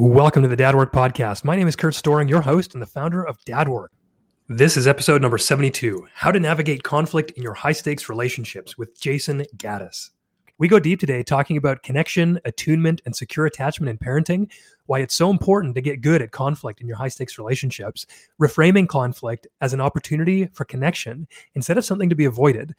Welcome to the Dad Work Podcast. My name is Kurt Storring, your host and the founder of Dad Work. This is episode number 72 How to Navigate Conflict in Your High Stakes Relationships with Jayson Gaddis. We go deep today talking about connection, attunement, and secure attachment in parenting, why it's so important to get good at conflict in your high stakes relationships, reframing conflict as an opportunity for connection instead of something to be avoided,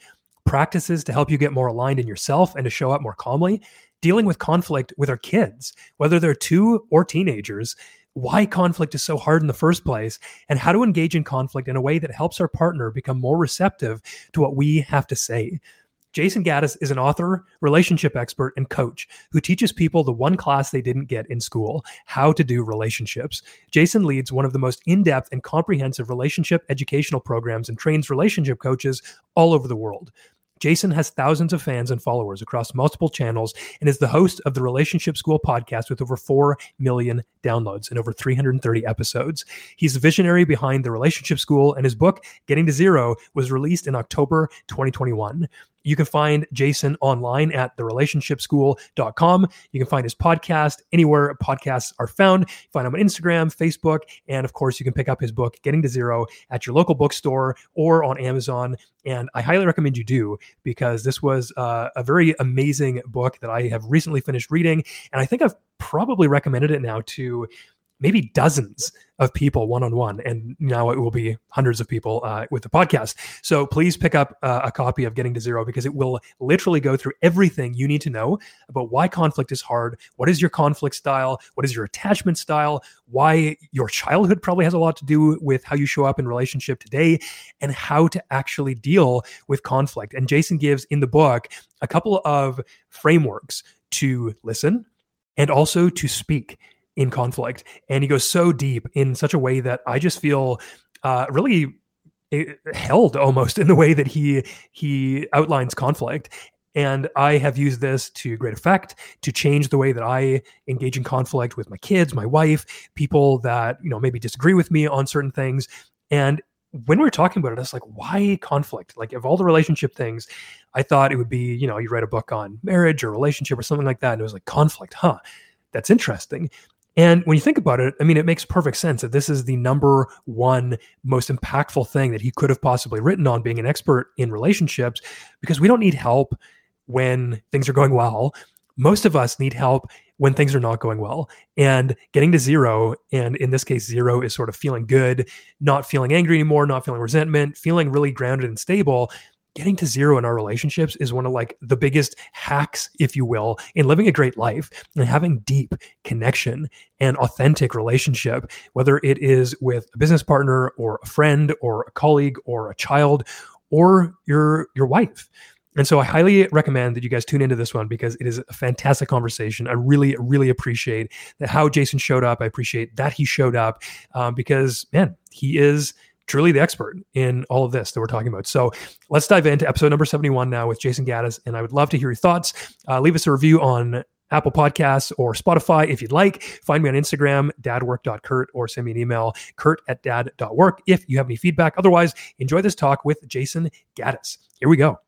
practices to help you get more aligned in yourself and to show up more calmly, dealing with conflict with our kids, whether they're two or teenagers, why conflict is so hard in the first place, and how to engage in conflict in a way that helps our partner become more receptive to what we have to say. Jayson Gaddis is an author, relationship expert, and coach who teaches people the one class they didn't get in school how to do relationships. Jayson leads one of the most in depth and comprehensive relationship educational programs and trains relationship coaches all over the world. Jayson has thousands of fans and followers across multiple channels and is the host of the Relationship School podcast with over 4 million downloads and over 330 episodes. He's the visionary behind the Relationship School, and his book, Getting to Zero, was released in October 2021. You can find Jayson online at therelationshipschool.com. You can find his podcast anywhere podcasts are found. You Find him on Instagram, Facebook, and of course, you can pick up his book, Getting to Zero, at your local bookstore or on Amazon. And I highly recommend you do because this was uh, a very amazing book that I have recently finished reading. And I think I've probably recommended it now to maybe dozens of people one on one. And now it will be hundreds of people uh, with the podcast. So please pick up uh, a copy of Getting to Zero because it will literally go through everything you need to know about why conflict is hard. What is your conflict style? What is your attachment style? Why your childhood probably has a lot to do with how you show up in relationship today and how to actually deal with conflict. And Jayson gives in the book a couple of frameworks to listen and also to speak in conflict. And he goes so deep in such a way that I just feel uh, really eh, held almost in the way that he he outlines conflict and i have used this to great effect to change the way that i engage in conflict with my kids my wife people that you know maybe disagree with me on certain things and when we were talking about it, I was like, why conflict? Like, of all the relationship things, I thought it would be, you know, you write a book on marriage or relationship or something like that. And it was like, conflict, huh? That's interesting. And when you think about it, I mean, it makes perfect sense that this is the number one most impactful thing that he could have possibly written on being an expert in relationships because we don't need help when things are going well. Most of us need help when things are not going well. And getting to zero, and in this case, zero is sort of feeling good, not feeling angry anymore, not feeling resentment, feeling really grounded and stable getting to zero in our relationships is one of like the biggest hacks if you will in living a great life and having deep connection and authentic relationship whether it is with a business partner or a friend or a colleague or a child or your your wife and so I highly recommend that you guys tune into this one because it is a fantastic conversation. I really, really appreciate how Jayson showed up. I appreciate that he showed up um, because, man, he is truly the expert in all of this that we're talking about. So let's dive into episode number 71 now with Jayson Gaddis. And I would love to hear your thoughts. Uh, leave us a review on Apple Podcasts or Spotify if you'd like. Find me on Instagram, dadwork.kurt, or send me an email, kurt at dad.work if you have any feedback. Otherwise, enjoy this talk with Jayson Gaddis. Here we go.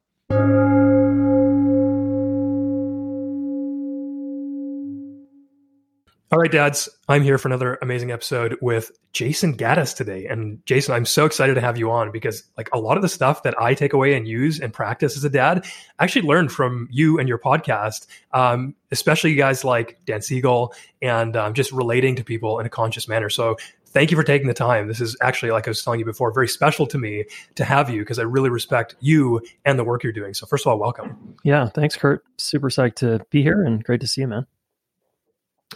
All right, dads, I'm here for another amazing episode with Jayson Gaddis today. And Jayson, I'm so excited to have you on because like a lot of the stuff that I take away and use and practice as a dad, I actually learned from you and your podcast, um, especially you guys like Dan Siegel and um, just relating to people in a conscious manner. So thank you for taking the time. This is actually, like I was telling you before, very special to me to have you because I really respect you and the work you're doing. So first of all, welcome. Yeah, thanks, Kurt. Super psyched to be here and great to see you, man.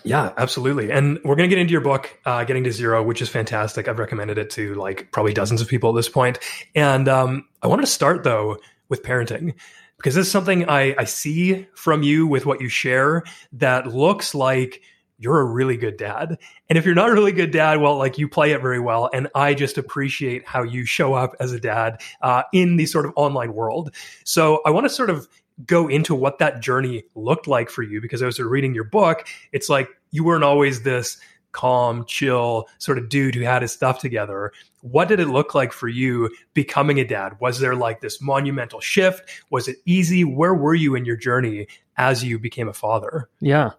Yeah, absolutely. And we're going to get into your book, uh, Getting to Zero, which is fantastic. I've recommended it to like probably dozens of people at this point. And um, I wanted to start though with parenting because this is something I, I see from you with what you share that looks like you're a really good dad. And if you're not a really good dad, well, like you play it very well. And I just appreciate how you show up as a dad uh, in the sort of online world. So I want to sort of go into what that journey looked like for you because as you're reading your book, it's like you weren't always this calm, chill sort of dude who had his stuff together. What did it look like for you becoming a dad? Was there like this monumental shift? Was it easy? Where were you in your journey as you became a father? Yeah.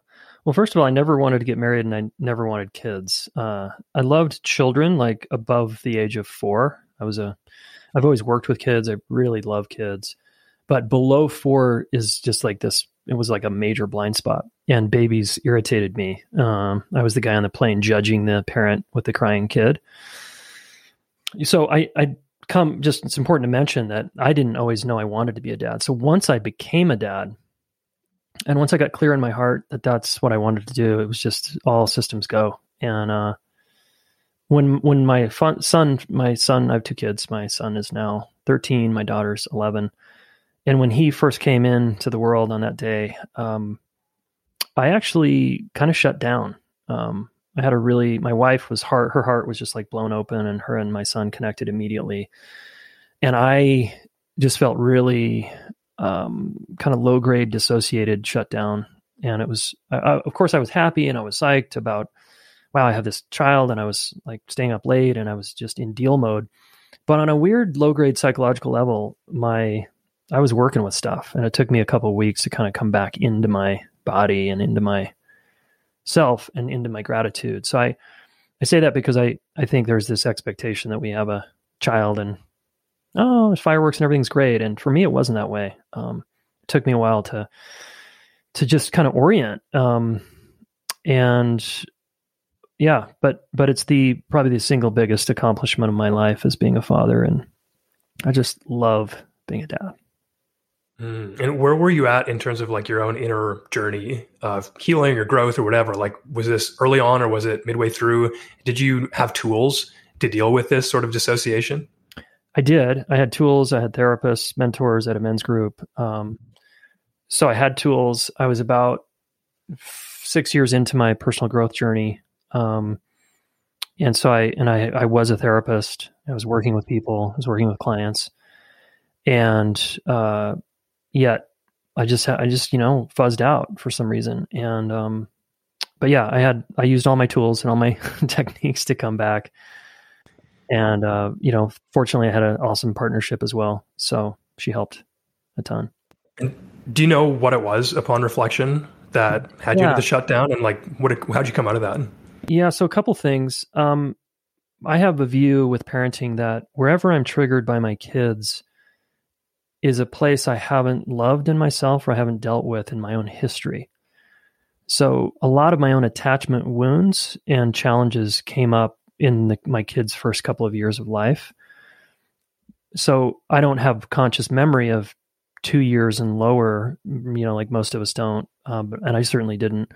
Well, first of all, I never wanted to get married and I never wanted kids. Uh, I loved children like above the age of four. I was a, I've always worked with kids. I really love kids, but below four is just like this. It was like a major blind spot, and babies irritated me. Um, I was the guy on the plane judging the parent with the crying kid. So I, I come just. It's important to mention that I didn't always know I wanted to be a dad. So once I became a dad, and once I got clear in my heart that that's what I wanted to do, it was just all systems go. And uh, when when my fun, son, my son, I have two kids. My son is now thirteen. My daughter's eleven. And when he first came into the world on that day, um, I actually kind of shut down. Um, I had a really my wife was heart her heart was just like blown open, and her and my son connected immediately. And I just felt really um, kind of low grade dissociated shutdown. And it was, I, of course, I was happy and I was psyched about, wow, I have this child, and I was like staying up late and I was just in deal mode. But on a weird low grade psychological level, my I was working with stuff, and it took me a couple weeks to kind of come back into my body and into my self and into my gratitude. So I I say that because I I think there's this expectation that we have a child and oh, there's fireworks and everything's great. And for me, it wasn't that way. Um, it took me a while to to just kind of orient. Um, and yeah, but but it's the probably the single biggest accomplishment of my life as being a father, and I just love being a dad. Mm. And where were you at in terms of like your own inner journey of healing or growth or whatever? Like, was this early on or was it midway through? Did you have tools to deal with this sort of dissociation? I did. I had tools. I had therapists, mentors at a men's group. Um, so I had tools. I was about six years into my personal growth journey, um, and so I and I I was a therapist. I was working with people. I was working with clients, and uh, yet I just I just you know fuzzed out for some reason. And um, but yeah, I had I used all my tools and all my techniques to come back and uh, you know, fortunately, I had an awesome partnership as well, so she helped a ton. And do you know what it was upon reflection that had yeah. you to the shutdown, and like, what? How'd you come out of that? Yeah, so a couple things. Um, I have a view with parenting that wherever I'm triggered by my kids is a place I haven't loved in myself or I haven't dealt with in my own history. So a lot of my own attachment wounds and challenges came up in the, my kids' first couple of years of life. So I don't have conscious memory of two years and lower, you know, like most of us don't, um, and I certainly didn't.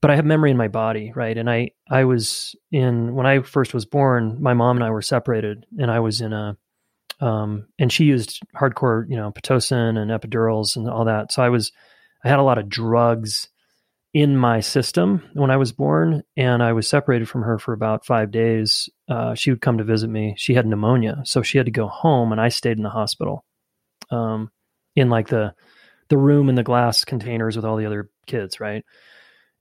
But I have memory in my body, right? And I, I was in when I first was born. My mom and I were separated, and I was in a, um, and she used hardcore, you know, pitocin and epidurals and all that. So I was, I had a lot of drugs in my system when I was born, and I was separated from her for about five days. Uh, she would come to visit me. She had pneumonia, so she had to go home, and I stayed in the hospital, um, in like the the room in the glass containers with all the other kids, right?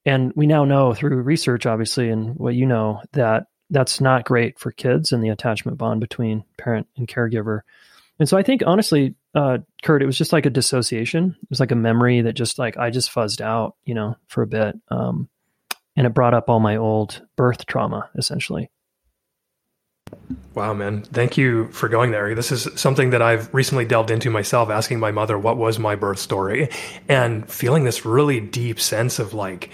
And we now know through research, obviously, and what you know, that that's not great for kids and the attachment bond between parent and caregiver. And so I think honestly, uh, Kurt, it was just like a dissociation. It was like a memory that just like I just fuzzed out, you know, for a bit. Um, and it brought up all my old birth trauma, essentially. Wow, man. Thank you for going there. This is something that I've recently delved into myself, asking my mother, what was my birth story? And feeling this really deep sense of like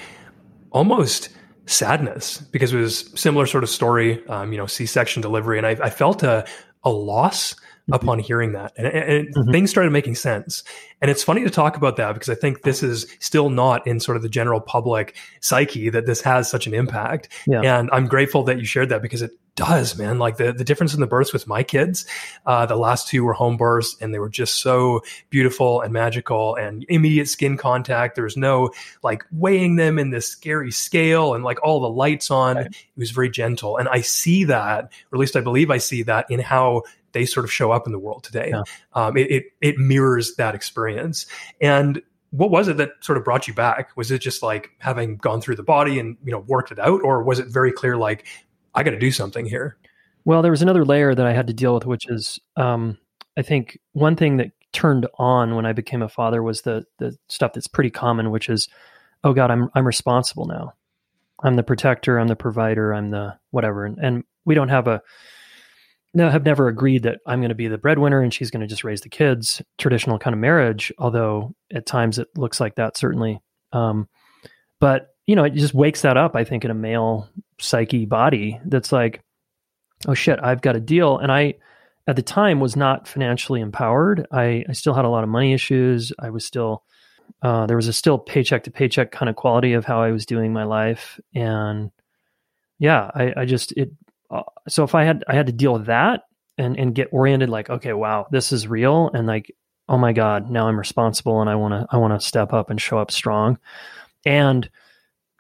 almost sadness because it was similar sort of story, um, you know, C section delivery. And I, I felt a, a loss upon hearing that. And, and mm-hmm. things started making sense. And it's funny to talk about that because I think this is still not in sort of the general public psyche that this has such an impact. Yeah. And I'm grateful that you shared that because it does, man. Like the, the difference in the births with my kids, uh, the last two were home births and they were just so beautiful and magical and immediate skin contact. There was no like weighing them in this scary scale and like all the lights on. Right. It was very gentle. And I see that, or at least I believe I see that in how they sort of show up in the world today. Yeah. Um, it, it, it mirrors that experience. And what was it that sort of brought you back? Was it just like having gone through the body and you know worked it out, or was it very clear like I got to do something here? Well, there was another layer that I had to deal with, which is um, I think one thing that turned on when I became a father was the the stuff that's pretty common, which is oh God, I'm I'm responsible now. I'm the protector, I'm the provider, I'm the whatever. And, and we don't have a no, have never agreed that I'm going to be the breadwinner and she's going to just raise the kids. Traditional kind of marriage, although at times it looks like that certainly. Um, but you know, it just wakes that up. I think in a male psyche body that's like, oh shit, I've got a deal, and I at the time was not financially empowered. I, I still had a lot of money issues. I was still uh, there was a still paycheck to paycheck kind of quality of how I was doing my life, and yeah, I, I just it. Uh, so if I had I had to deal with that and and get oriented, like okay, wow, this is real, and like oh my god, now I'm responsible, and I want to I want to step up and show up strong, and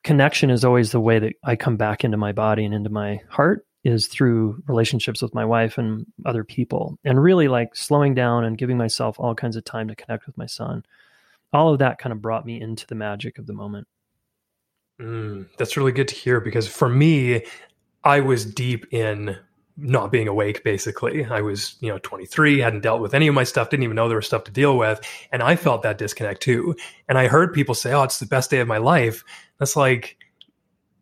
connection is always the way that I come back into my body and into my heart is through relationships with my wife and other people. And really like slowing down and giving myself all kinds of time to connect with my son. All of that kind of brought me into the magic of the moment. Mm, that's really good to hear because for me, I was deep in not being awake basically. I was you know 23 hadn't dealt with any of my stuff didn't even know there was stuff to deal with and i felt that disconnect too. And i heard people say oh it's the best day of my life. That's like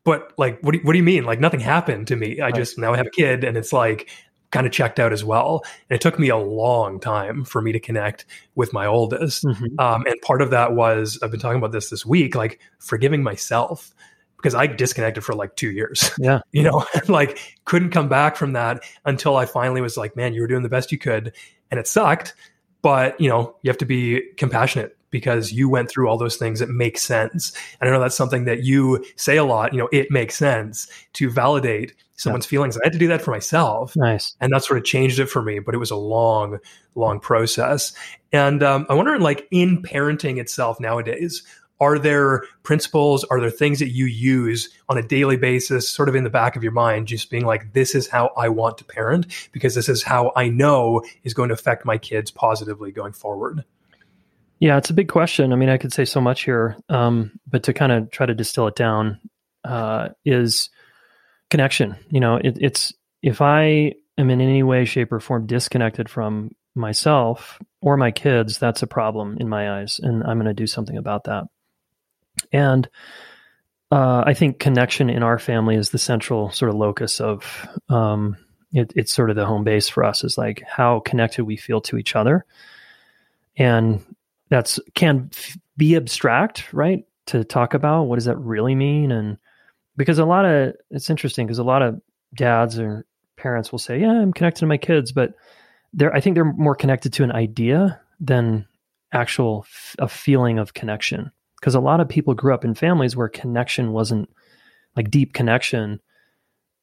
but like what do, what do you mean? Like nothing happened to me. I just now have a kid and it's like kind of checked out as well. And it took me a long time for me to connect with my oldest. Mm-hmm. Um, and part of that was, I've been talking about this this week, like forgiving myself because I disconnected for like two years. Yeah. you know, like couldn't come back from that until I finally was like, man, you were doing the best you could. And it sucked. But, you know, you have to be compassionate because you went through all those things that make sense. And I know that's something that you say a lot, you know, it makes sense to validate someone's yeah. feelings. I had to do that for myself. Nice. And that sort of changed it for me, but it was a long, long process. And um, I wonder, like in parenting itself nowadays, are there principles, are there things that you use on a daily basis, sort of in the back of your mind, just being like, this is how I want to parent because this is how I know is going to affect my kids positively going forward? Yeah, it's a big question. I mean, I could say so much here, um, but to kind of try to distill it down uh, is connection. You know, it, it's if I am in any way, shape, or form disconnected from myself or my kids, that's a problem in my eyes, and I'm going to do something about that. And uh, I think connection in our family is the central sort of locus of um, it, it's sort of the home base for us is like how connected we feel to each other, and that's can be abstract, right? To talk about what does that really mean, and because a lot of it's interesting because a lot of dads or parents will say, "Yeah, I'm connected to my kids," but they're I think they're more connected to an idea than actual f- a feeling of connection. Because a lot of people grew up in families where connection wasn't like deep connection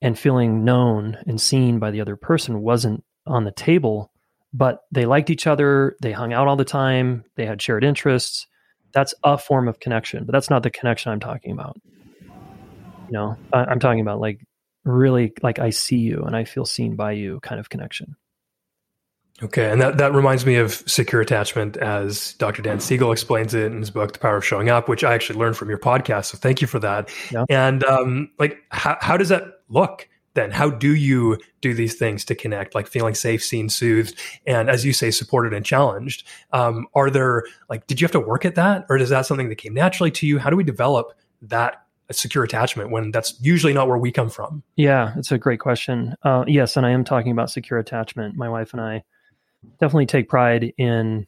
and feeling known and seen by the other person wasn't on the table, but they liked each other, they hung out all the time, they had shared interests. That's a form of connection, but that's not the connection I'm talking about. You know, I, am talking about like really like I see you and I feel seen by you kind of connection. Okay, and that, that reminds me of secure attachment as Dr. Dan Siegel explains it in his book, The Power of Showing Up, which I actually learned from your podcast. So thank you for that. Yeah. And um, like, how, how does that look then? How do you do these things to connect, like feeling safe, seen, soothed, and as you say, supported and challenged? Um, are there like, did you have to work at that, or is that something that came naturally to you? How do we develop that a secure attachment when that's usually not where we come from? Yeah, it's a great question. Uh, yes, and I am talking about secure attachment. My wife and I definitely take pride in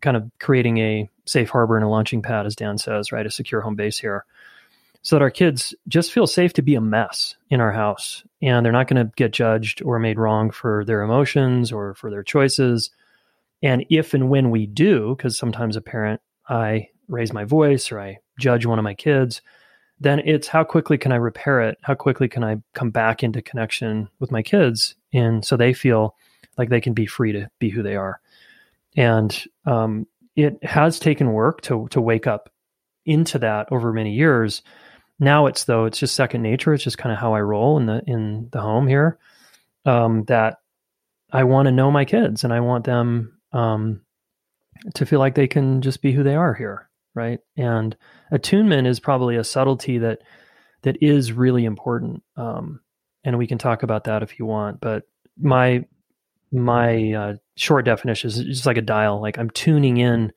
kind of creating a safe harbor and a launching pad, as Dan says, right? A secure home base here. So that our kids just feel safe to be a mess in our house and they're not going to get judged or made wrong for their emotions or for their choices. And if and when we do, because sometimes a parent, I raise my voice or I judge one of my kids, then it's how quickly can I repair it? How quickly can I come back into connection with my kids? And so they feel like they can be free to be who they are. And um, it has taken work to to wake up into that over many years. Now it's though it's just second nature. It's just kind of how I roll in the in the home here. Um, that I want to know my kids and I want them um, to feel like they can just be who they are here right? And attunement is probably a subtlety that that is really important. Um, and we can talk about that if you want. But my my uh, short definition is just like a dial. Like I'm tuning in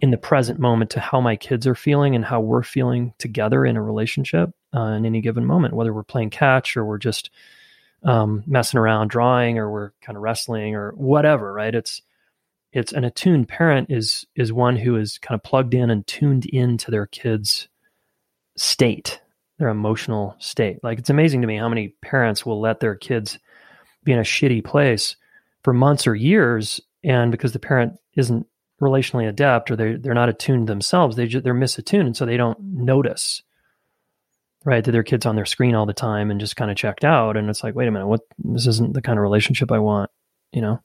in the present moment to how my kids are feeling and how we're feeling together in a relationship uh, in any given moment, whether we're playing catch or we're just um, messing around drawing or we're kind of wrestling or whatever, right? It's it's an attuned parent is is one who is kind of plugged in and tuned into their kids' state, their emotional state. Like it's amazing to me how many parents will let their kids be in a shitty place for months or years, and because the parent isn't relationally adept or they they're not attuned themselves, they just, they're misattuned, and so they don't notice right that their kids on their screen all the time and just kind of checked out and it's like wait a minute what this isn't the kind of relationship i want you know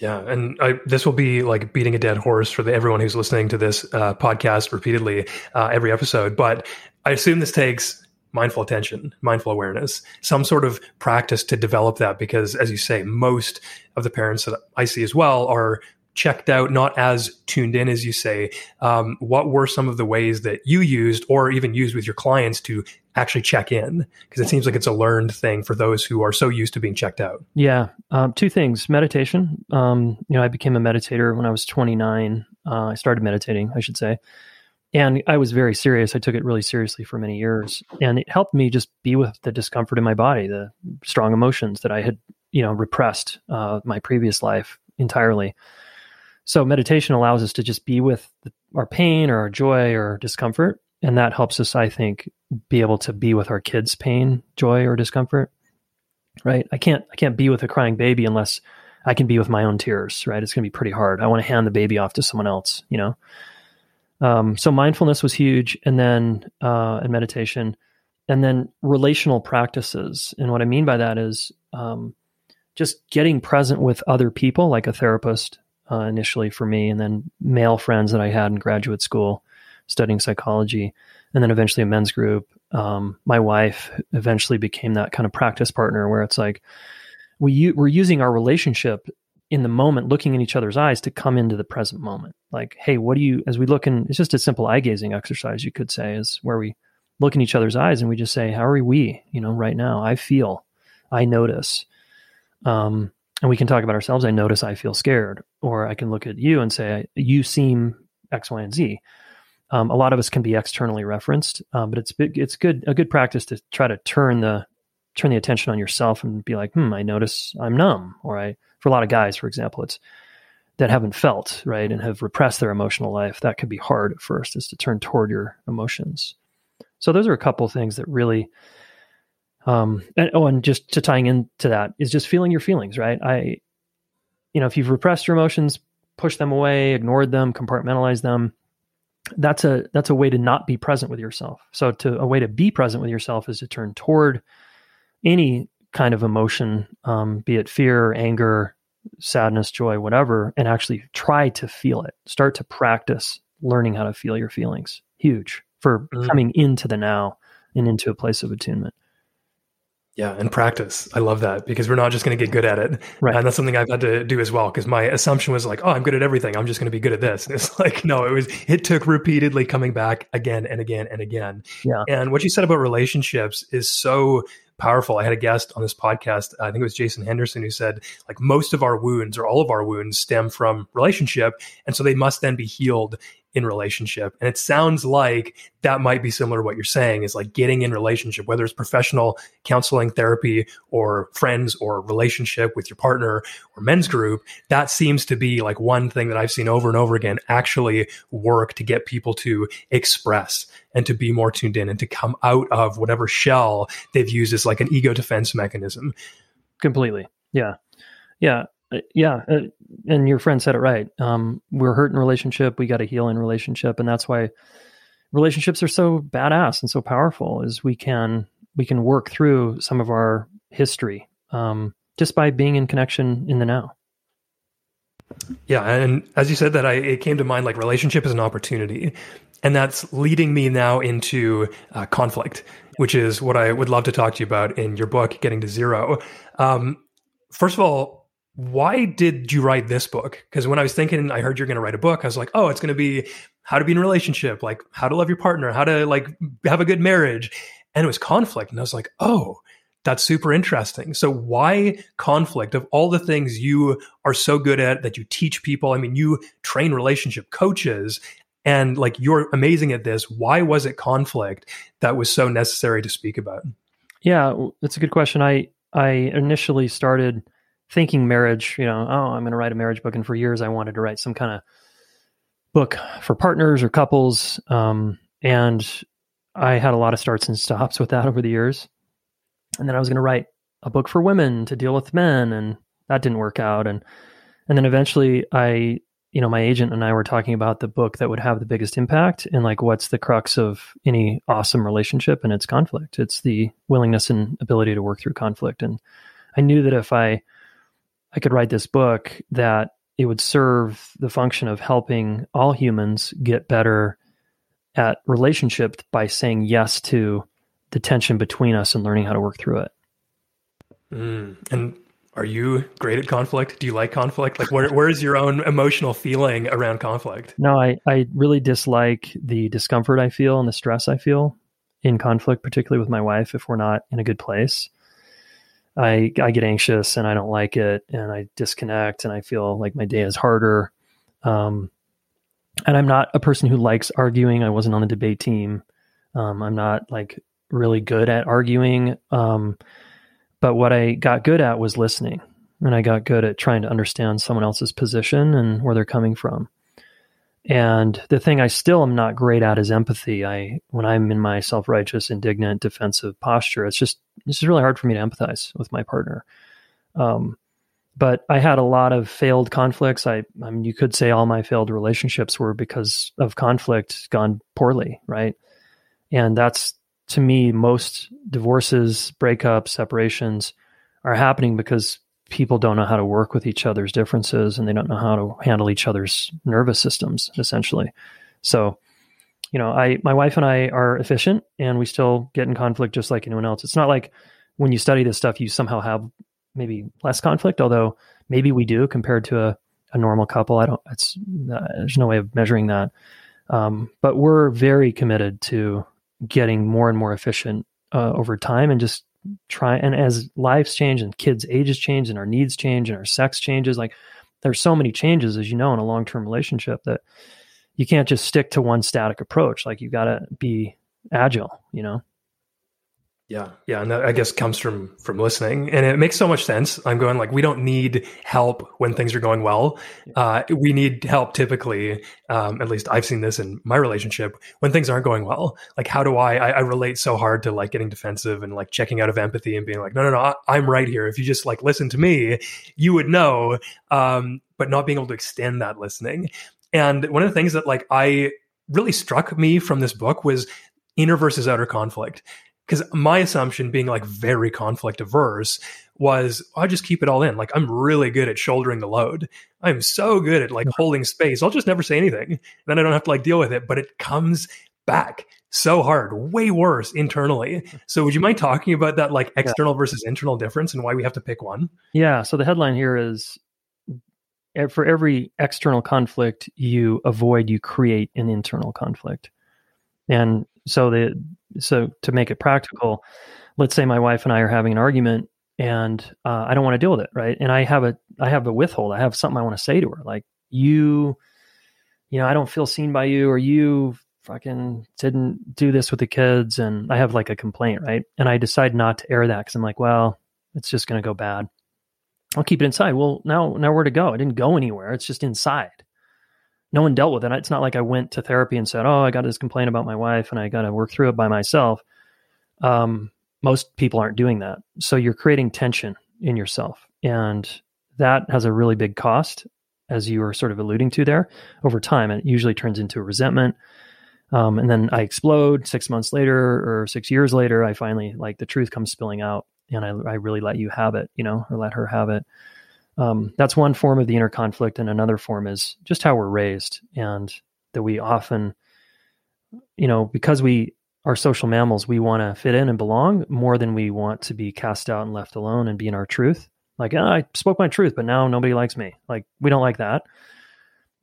yeah, and I, this will be like beating a dead horse for the, everyone who's listening to this uh, podcast repeatedly uh, every episode. But I assume this takes mindful attention, mindful awareness, some sort of practice to develop that. Because, as you say, most of the parents that I see as well are checked out, not as tuned in as you say. Um, what were some of the ways that you used or even used with your clients to actually check in? Because it seems like it's a learned thing for those who are so used to being checked out. Yeah. Um, two things meditation. Um, you know, I became a meditator when I was 29. Uh, I started meditating, I should say. And I was very serious. I took it really seriously for many years. And it helped me just be with the discomfort in my body, the strong emotions that I had, you know, repressed uh, my previous life entirely. So meditation allows us to just be with our pain or our joy or discomfort. And that helps us, I think, be able to be with our kids' pain, joy, or discomfort. Right. I can't I can't be with a crying baby unless I can be with my own tears, right? It's gonna be pretty hard. I want to hand the baby off to someone else, you know. Um, so mindfulness was huge, and then uh, and meditation, and then relational practices. And what I mean by that is um, just getting present with other people, like a therapist, uh, initially for me, and then male friends that I had in graduate school studying psychology, and then eventually a men's group. Um, my wife eventually became that kind of practice partner where it's like we we're using our relationship in the moment, looking in each other's eyes to come into the present moment. Like, hey, what do you? As we look in, it's just a simple eye gazing exercise, you could say, is where we look in each other's eyes and we just say, how are we? You know, right now, I feel, I notice. Um, and we can talk about ourselves. I notice I feel scared, or I can look at you and say, you seem X, Y, and Z. Um, a lot of us can be externally referenced, um, but it's it's good a good practice to try to turn the turn the attention on yourself and be like, hmm, I notice I'm numb, or I for a lot of guys, for example, it's that haven't felt right and have repressed their emotional life. That could be hard at first, is to turn toward your emotions. So those are a couple things that really um, and oh, and just to tying into that is just feeling your feelings, right? I, you know, if you've repressed your emotions, pushed them away, ignored them, compartmentalized them, that's a that's a way to not be present with yourself. So to a way to be present with yourself is to turn toward any kind of emotion, um, be it fear, anger, sadness, joy, whatever, and actually try to feel it. Start to practice learning how to feel your feelings. Huge for mm. coming into the now and into a place of attunement. Yeah, and practice. I love that because we're not just going to get good at it. Right. And that's something I've had to do as well because my assumption was like, oh, I'm good at everything. I'm just going to be good at this. And it's like, no, it was, it took repeatedly coming back again and again and again. Yeah. And what you said about relationships is so powerful. I had a guest on this podcast, I think it was Jason Henderson, who said, like, most of our wounds or all of our wounds stem from relationship. And so they must then be healed in relationship. And it sounds like that might be similar to what you're saying is like getting in relationship, whether it's professional counseling, therapy, or friends, or relationship with your partner or men's group. That seems to be like one thing that I've seen over and over again actually work to get people to express and to be more tuned in and to come out of whatever shell they've used as like an ego defense mechanism. Completely. Yeah. Yeah. Uh, yeah, uh, and your friend said it right. Um, we're hurt in relationship. We got to heal in relationship, and that's why relationships are so badass and so powerful. Is we can we can work through some of our history um, just by being in connection in the now. Yeah, and as you said that, I it came to mind like relationship is an opportunity, and that's leading me now into uh, conflict, which is what I would love to talk to you about in your book, Getting to Zero. Um, first of all, why did you write this book? Because when I was thinking, I heard you're going to write a book. I was like, oh, it's going to be how to be in a relationship, like how to love your partner, how to like have a good marriage. And it was conflict. And I was like, oh, that's super interesting. So why conflict of all the things you are so good at that you teach people? I mean, you train relationship coaches and like you're amazing at this. Why was it conflict that was so necessary to speak about? Yeah, that's a good question. I I initially started thinking marriage, you know, oh, I'm going to write a marriage book and for years I wanted to write some kind of book for partners or couples um, and I had a lot of starts and stops with that over the years. And then I was going to write a book for women to deal with men, and that didn't work out. And and then eventually, I, you know, my agent and I were talking about the book that would have the biggest impact, and like what's the crux of any awesome relationship, and it's conflict. It's the willingness and ability to work through conflict. And I knew that if I I could write this book, that it would serve the function of helping all humans get better at relationship by saying yes to the tension between us and learning how to work through it. Mm. And are you great at conflict? Do you like conflict? Like, where, where is your own emotional feeling around conflict? No, I, I really dislike the discomfort I feel and the stress I feel in conflict, particularly with my wife if we're not in a good place. I, I get anxious and I don't like it and I disconnect and I feel like my day is harder. Um, and I'm not a person who likes arguing. I wasn't on the debate team. Um, I'm not like really good at arguing. Um, but what I got good at was listening, and I got good at trying to understand someone else's position and where they're coming from. And the thing I still am not great at is empathy. I when I'm in my self-righteous, indignant, defensive posture, it's just it's just really hard for me to empathize with my partner. Um, but I had a lot of failed conflicts. I, I mean, you could say all my failed relationships were because of conflict gone poorly, right? And that's to me, most divorces, breakups, separations are happening because people don't know how to work with each other's differences and they don't know how to handle each other's nervous systems, essentially. So, you know, I, my wife and I are efficient and we still get in conflict just like anyone else. It's not like when you study this stuff, you somehow have maybe less conflict, although maybe we do compared to a, a normal couple. I don't, it's, uh, there's no way of measuring that. Um, but we're very committed to getting more and more efficient uh, over time and just try. And as lives change and kids' ages change and our needs change and our sex changes, like there's so many changes, as you know, in a long term relationship that you can't just stick to one static approach. Like you got to be agile, you know? Yeah, yeah, and that I guess comes from from listening, and it makes so much sense. I'm going like we don't need help when things are going well. Uh, we need help typically. Um, at least I've seen this in my relationship when things aren't going well. Like, how do I, I? I relate so hard to like getting defensive and like checking out of empathy and being like, no, no, no, I, am right here. If you just like listen to me, you would know. Um, but not being able to extend that listening. And one of the things that like I really struck me from this book was inner versus outer conflict because my assumption being like very conflict averse was oh, I just keep it all in. Like I'm really good at shouldering the load. I'm so good at like holding space. I'll just never say anything. Then I don't have to like deal with it. But it comes back so hard, way worse internally. So would you mind talking about that like external yeah. versus internal difference and why we have to pick one? Yeah. So the headline here is for every external conflict you avoid, you create an internal conflict. And so the so to make it practical, let's say my wife and I are having an argument and uh, I don't want to deal with it, right? And I have a I have a withhold. I have something I want to say to her, like you, you know, I don't feel seen by you, or you fucking didn't do this with the kids, and I have like a complaint, right? And I decide not to air that because I'm like, well, it's just going to go bad. I'll keep it inside. Well, now now where to go? It didn't go anywhere. It's just inside no one dealt with it. It's not like I went to therapy and said, "Oh, I got this complaint about my wife and I got to work through it by myself." Um, most people aren't doing that, so you're creating tension in yourself, and that has a really big cost, as you were sort of alluding to there. Over time, it usually turns into resentment, um, and then I explode. Six months later, or six years later, I finally like the truth comes spilling out, and I, I really let you have it, you know, or let her have it. Um, that's one form of the inner conflict, and another form is just how we're raised, and that we often, you know, because we are social mammals, we want to fit in and belong more than we want to be cast out and left alone and be in our truth. Like, oh, I spoke my truth, but now nobody likes me. Like, we don't like that.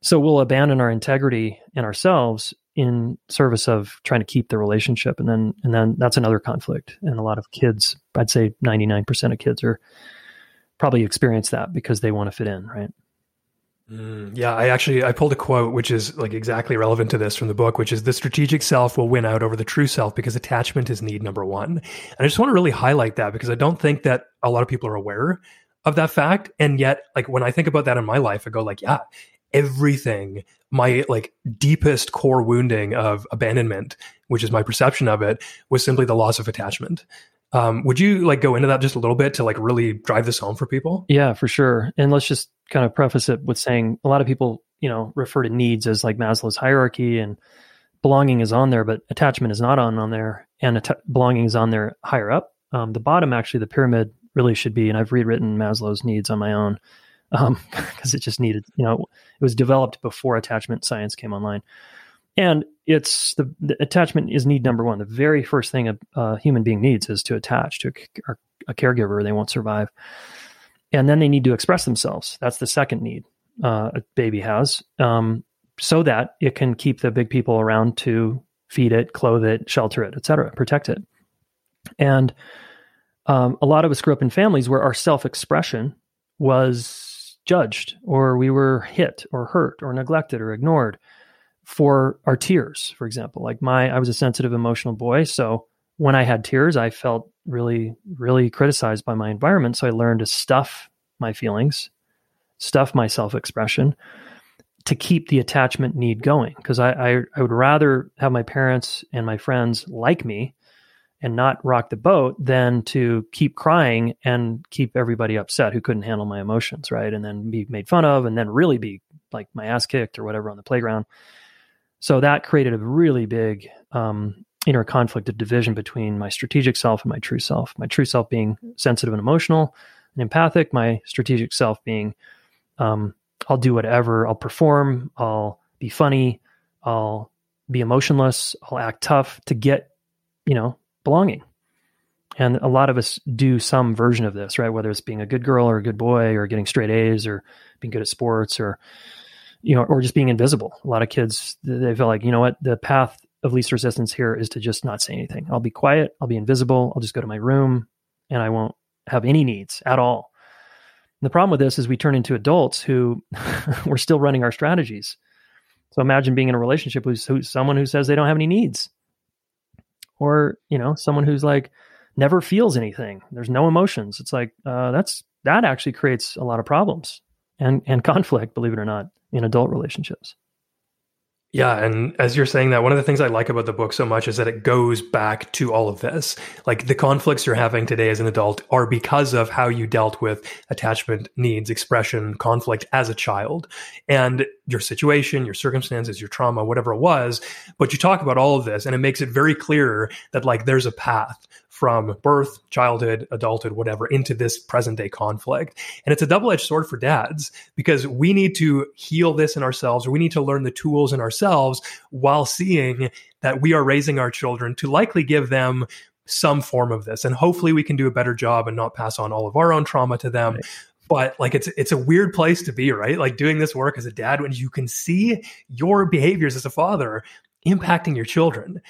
So we'll abandon our integrity and ourselves in service of trying to keep the relationship and then and then that's another conflict and a lot of kids i'd say 99% of kids are probably experience that because they want to fit in right Mm, yeah, I actually I pulled a quote which is like exactly relevant to this from the book, which is the strategic self will win out over the true self because attachment is need number one. And I just want to really highlight that because I don't think that a lot of people are aware of that fact. And yet, like when I think about that in my life, I go like, yeah, everything, my like deepest core wounding of abandonment, which is my perception of it, was simply the loss of attachment. Um, would you like go into that just a little bit to like really drive this home for people? Yeah, for sure. And let's just kind of preface it with saying a lot of people, you know, refer to needs as like Maslow's hierarchy and belonging is on there, but attachment is not on on there, and att- belonging is on there higher up. Um, the bottom, actually, the pyramid really should be, and I've rewritten Maslow's needs on my own because um, it just needed, you know, it was developed before attachment science came online. And it's the, the, attachment is need number one. The very first thing a, a human being needs is to attach to a, a, caregiver. They won't survive. And then they need to express themselves. That's the second need uh, a baby has, um, so that it can keep the big people around to feed it, clothe it, shelter it, etc., protect it. And um, a lot of us grew up in families where our self-expression was judged, or we were hit, or hurt, or neglected, or ignored for our tears, for example. Like my, I was a sensitive, emotional boy. So when I had tears, I felt really, really criticized by my environment. So I learned to stuff my feelings, stuff my self expression to keep the attachment need going. Because I, I, I, would rather have my parents and my friends like me and not rock the boat than to keep crying and keep everybody upset who couldn't handle my emotions, right? And then be made fun of and then really be like my ass kicked or whatever on the playground. So that created a really big um, inner conflict of division between my strategic self and my true self. My true self being sensitive and emotional and empathic, my strategic self being um, I'll do whatever, I'll perform, I'll be funny, I'll be emotionless, I'll act tough to get, you know, belonging. And a lot of us do some version of this, right? Whether it's being a good girl or a good boy or getting straight A's or being good at sports or you know, or just being invisible. A lot of kids, they feel like, you know what, the path of least resistance here is to just not say anything. I'll be quiet, I'll be invisible, I'll just go to my room, and I won't have any needs at all. And the problem with this is we turn into adults who we're still running our strategies. So imagine being in a relationship with someone who says they don't have any needs, or you know, someone who's like never feels anything. There's no emotions. It's like uh, that's that actually creates a lot of problems and and conflict. Believe it or not in adult relationships. Yeah. And as you're saying that, one of the things I like about the book so much is that it goes back to all of this. Like the conflicts you're having today as an adult are because of how you dealt with attachment needs, expression, conflict as a child and your situation, your circumstances, your trauma, whatever it was. But you talk about all of this and it makes it very clear that like there's a path from birth, childhood, adulthood, whatever, into this present day conflict. And it's a double edged sword for dads because we need to heal this in ourselves, or we need to learn the tools in ourselves while seeing that we are raising our children to likely give them some form of this. And hopefully we can do a better job and not pass on all of our own trauma to them. Right but like it's it's a weird place to be right like doing this work as a dad when you can see your behaviors as a father impacting your children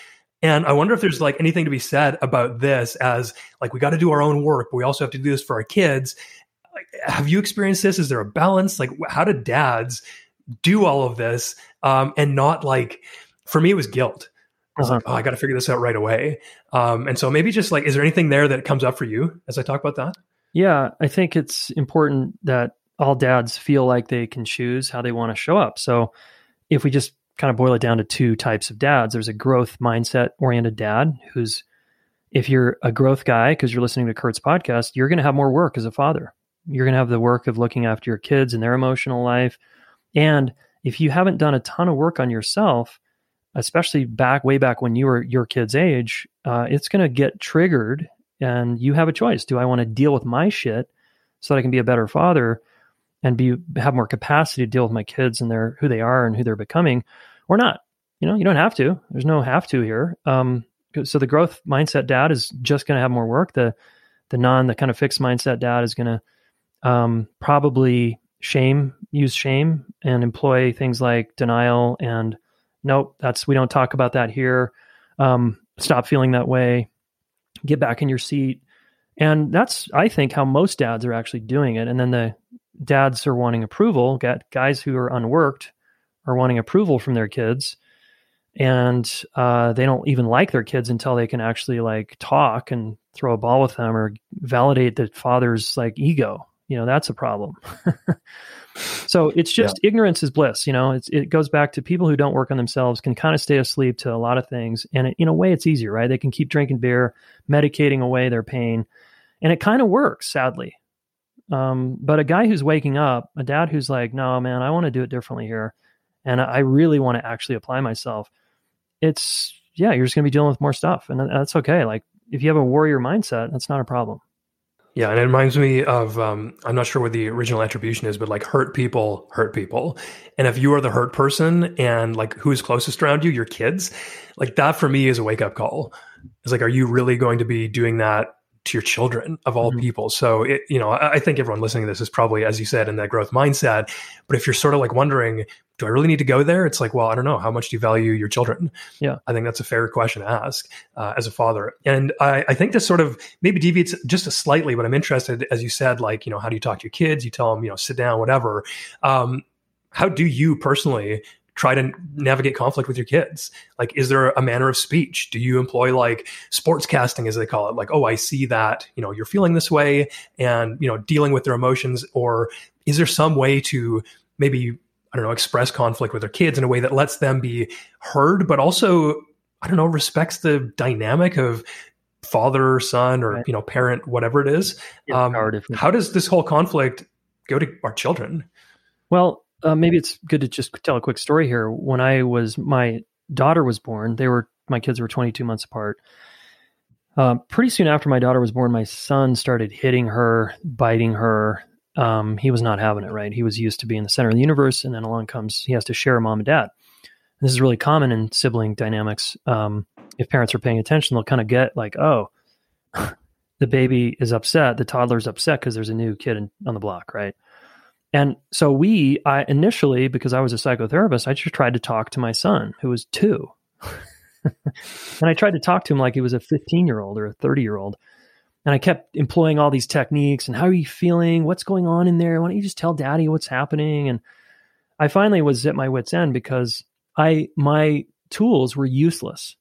and I wonder if there's like anything to be said about this as like we got to do our own work, but we also have to do this for our kids. have you experienced this? Is there a balance? Like, how do dads do all of this um, and not like? For me, it was guilt. I was uh-huh. like, oh, I got to figure this out right away. Um, and so maybe just like, is there anything there that comes up for you as I talk about that? Yeah, I think it's important that all dads feel like they can choose how they want to show up. So if we just kind of boil it down to two types of dads. There's a growth mindset oriented dad who's, if you're a growth guy, because you're listening to Kurt's podcast, you're going to have more work as a father. You're going to have the work of looking after your kids and their emotional life. And if you haven't done a ton of work on yourself, especially back way back when you were your kid's age, uh, it's going to get triggered. And you have a choice. Do I want to deal with my shit so that I can be a better father? And be have more capacity to deal with my kids and their who they are and who they're becoming or not you know you don't have to there's no have to here um, so the growth mindset dad is just going to have more work the the non the kind of fixed mindset dad is going to um, probably shame use shame and employ things like denial and nope, that's we don't talk about that here. Um, stop feeling that way. Get back in your seat. And that's, I think, how most dads are actually doing it. And then the dads are wanting approval. Got guys who are unworked are wanting approval from their kids, and uh, they don't even like their kids until they can actually like talk and throw a ball with them or validate the father's like ego. You know, that's a problem. so it's just yeah. ignorance is bliss. You know, it's, it goes back to people who don't work on themselves can kind of stay asleep to a lot of things, and it, in a way, it's easier, right? They can keep drinking beer, medicating away their pain, and it kind of works. Sadly, um, but a guy who's waking up, a dad who's like, no, man, I want to do it differently here. And I really want to actually apply myself. It's, yeah, you're just going to be dealing with more stuff. And that's okay. Like, if you have a warrior mindset, that's not a problem. Yeah, and it reminds me of um, I'm not sure what the original attribution is, but like hurt people hurt people, and if you are the hurt person and like who is closest around you, your kids, like that for me is a wake up call. It's like, are you really going to be doing that to your children of all mm-hmm. people. So it, you know, I, I, think everyone listening to this is probably, as you said, in that growth mindset. But if you're sort of like wondering, do I really need to go there? It's like, well, I don't know. How much do you value your children? Yeah, I think that's a fair question to ask uh, as a father. And I, I think this sort of maybe deviates just a slightly, but I'm interested, as you said, like you know, how do you talk to your kids? You tell them, you know, sit down, whatever. Um, how do you personally try to navigate conflict with your kids? Like, is there a manner of speech? Do you employ like sports casting, as they call it? Like, oh, I see that, you know, you're feeling this way and, you know, dealing with their emotions. Or is there some way to maybe, I don't know, express conflict with their kids in a way that lets them be heard, but also, I don't know, respects the dynamic of father, son, or, right. you know, parent, whatever it is. Um, how does this whole conflict go to our children? Well, uh, maybe it's good to just tell a quick story here. When I was my daughter was born, they were my kids were 22 months apart. Uh, pretty soon after my daughter was born, my son started hitting her, biting her. Um, he was not having it right. He was used to being the center of the universe, and then along comes he has to share mom and dad. And this is really common in sibling dynamics. Um, if parents are paying attention, they'll kind of get like, oh, the baby is upset, the toddler's upset because there's a new kid in, on the block, right? And so we, I initially, because I was a psychotherapist, I just tried to talk to my son who was two. and I tried to talk to him like he was a 15 year old or a 30 year old. And I kept employing all these techniques and how are you feeling? What's going on in there? Why don't you just tell daddy what's happening? And I finally was at my wits end because I, my tools were useless.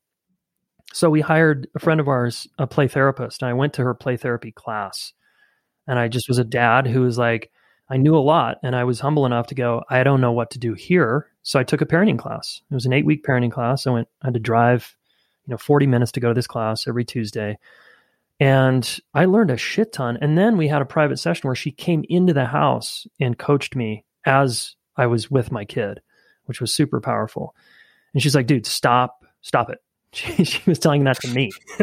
So we hired a friend of ours, a play therapist, and I went to her play therapy class. And I just was a dad who was like, I knew a lot and I was humble enough to go, I don't know what to do here. So I took a parenting class. It was an eight week parenting class. I went, I had to drive, you know, 40 minutes to go to this class every Tuesday. And I learned a shit ton. And then we had a private session where she came into the house and coached me as I was with my kid, which was super powerful. And she's like, dude, stop, stop it. She, she was telling that to me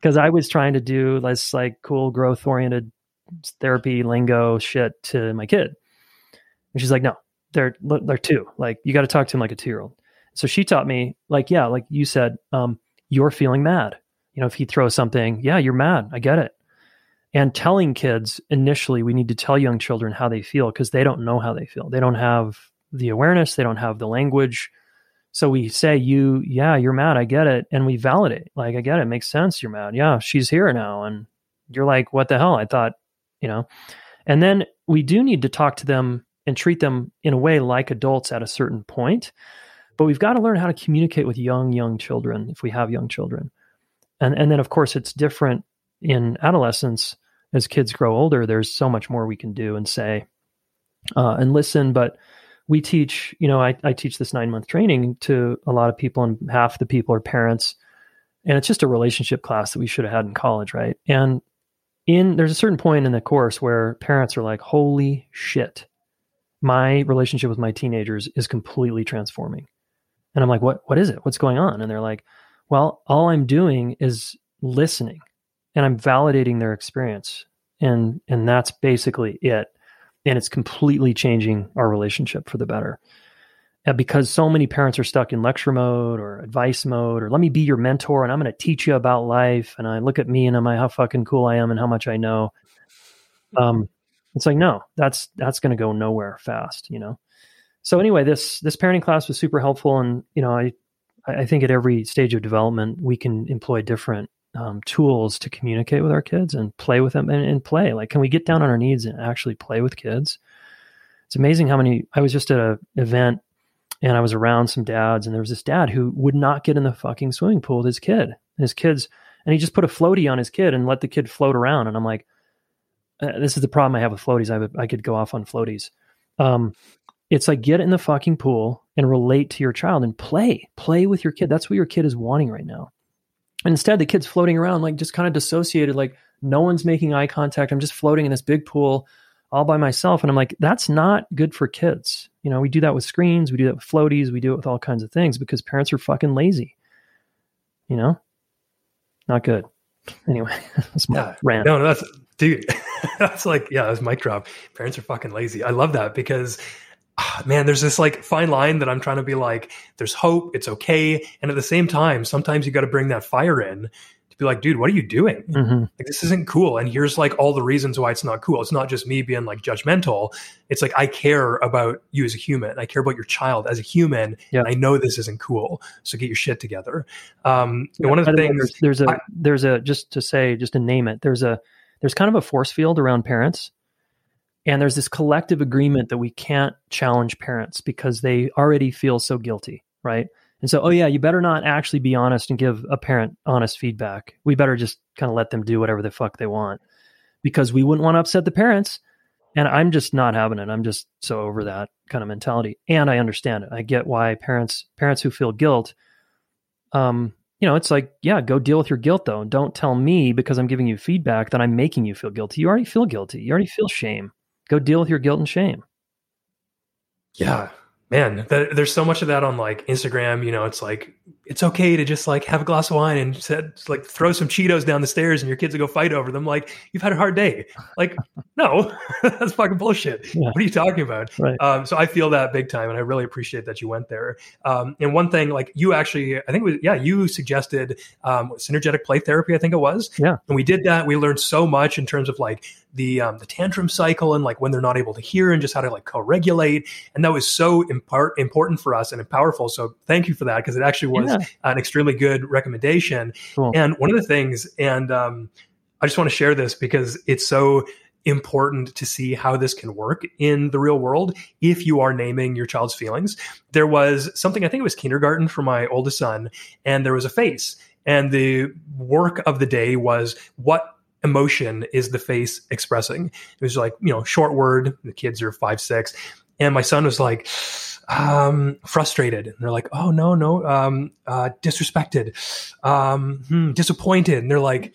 because I was trying to do this like cool growth oriented therapy lingo shit to my kid. And she's like, no, they're they're two. Like you got to talk to him like a two year old. So she taught me, like, yeah, like you said, um, you're feeling mad. You know, if he throws something, yeah, you're mad. I get it. And telling kids initially, we need to tell young children how they feel because they don't know how they feel. They don't have the awareness. They don't have the language. So we say, you, yeah, you're mad. I get it. And we validate, like, I get it. it makes sense. You're mad. Yeah, she's here now. And you're like, what the hell? I thought you know? And then we do need to talk to them and treat them in a way like adults at a certain point but we've got to learn how to communicate with young young children if we have young children. And and then of course it's different in adolescence. As kids grow older there's so much more we can do and say uh, and listen but we teach you know I, I teach this nine month training to a lot of people and half the people are parents and it's just a relationship class that we should have had in college right? And in there's a certain point in the course where parents are like, "Holy shit, my relationship with my teenagers is completely transforming," and I'm like, "What? What is it? What's going on?" And they're like, "Well, all I'm doing is listening, and I'm validating their experience, and and that's basically it, and it's completely changing our relationship for the better." Because so many parents are stuck in lecture mode or advice mode or let me be your mentor and I'm going to teach you about life and I look at me and I'm like how fucking cool I am and how much I know. Um, it's like no, that's that's going to go nowhere fast, you know. so anyway, this this parenting class was super helpful, and you know, I I think at every stage of development we can employ different um, tools to communicate with our kids and play with them and, and, play. Like, can we get down on our knees and actually play with kids? It's amazing how many. I was just at an event and I was around some dads, and there was this dad who would not get in the fucking swimming pool with his kid. And his kids, and he just put a floaty on his kid and let the kid float around. And I'm like, uh, this is the problem I have with floaties. I, I could go off on floaties. Um, it's like get in the fucking pool and relate to your child and play, play with your kid. That's what your kid is wanting right now. And instead, the kid's floating around, like just kind of dissociated, like no one's making eye contact. I'm just floating in this big pool all by myself. And I'm like, that's not good for kids. You know, we do that with screens, we do that with floaties, we do it with all kinds of things because parents are fucking lazy. You know, not good. Anyway, that's my yeah. rant. No, no, that's dude. that's like, yeah, that's mic drop. Parents are fucking lazy. I love that because ah, man, there's this like fine line that I'm trying to be like, there's hope, it's okay. And at the same time, sometimes you got to bring that fire in be like, dude, what are you doing? Mm-hmm. Like, this isn't cool. And here's like all the reasons why it's not cool. It's not just me being like judgmental. It's like, I care about you as a human. I care about your child as a human. Yeah. I know this isn't cool. So get your shit together. Um, yeah, one of the things there's, there's a, I, there's a, just to say, just to name it, there's a, there's kind of a force field around parents and there's this collective agreement that we can't challenge parents because they already feel so guilty, right? And so, oh yeah, you better not actually be honest and give a parent honest feedback. We better just kind of let them do whatever the fuck they want because we wouldn't want to upset the parents. And I'm just not having it. I'm just so over that kind of mentality. And I understand it. I get why parents parents who feel guilt um you know, it's like, yeah, go deal with your guilt though. Don't tell me because I'm giving you feedback that I'm making you feel guilty. You already feel guilty. You already feel shame go deal with your guilt and shame. Yeah, man, there's so much of that on like Instagram. You know, it's like it's okay to just like have a glass of wine and set, like throw some Cheetos down the stairs and your kids will go fight over them. Like you've had a hard day. Like, no, that's fucking bullshit. Yeah. What are you talking about? Right. Um, so I feel that big time, and I really appreciate that you went there. Um, and one thing, like you actually, I think it was yeah, you suggested um, synergetic play therapy. I think it was. Yeah. And we did that. We learned so much in terms of like the um, the tantrum cycle and like when they're not able to hear and just how to like co-regulate and that was so impart- important for us and powerful so thank you for that because it actually was yeah. An extremely good recommendation cool. and one of the things and um, i just want to share this because it's so important to see how this can work in the real world if you are naming your child's feelings there was something i think it was kindergarten for my oldest son and there was a face and the work of the day was what emotion is the face expressing? It was like, you know, short word. The kids are five, six. And my son was like, um, frustrated. And they're like, oh, no, no, um, uh, disrespected, um, hmm, disappointed. And they're like,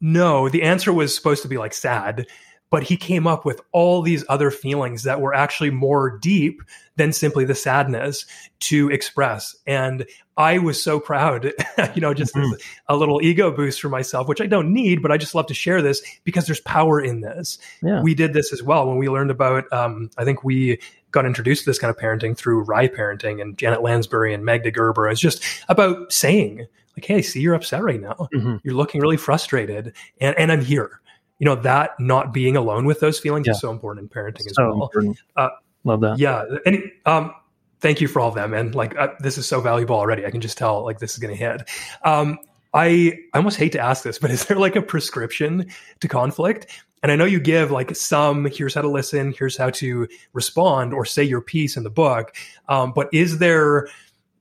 no, the answer was supposed to be like sad but he came up with all these other feelings that were actually more deep than simply the sadness to express. And I was so proud, you know, just mm-hmm. a little ego boost for myself, which I don't need, but I just love to share this because there's power in this. Yeah. We did this as well when we learned about, um, I think we got introduced to this kind of parenting through RIE Parenting and Janet Lansbury and Magda Gerber. It's just about saying, like, hey, I see, you're upset right now. Mm-hmm. You're looking really frustrated, and, and I'm here you know that not being alone with those feelings yeah. is so important in parenting so as well. Uh, Love that. Yeah, and um, thank you for all of that, man. Like uh, this is so valuable already. I can just tell like this is going to hit. Um, I I almost hate to ask this, but is there like a prescription to conflict? And I know you give like some here's how to listen, here's how to respond or say your piece in the book. Um, but is there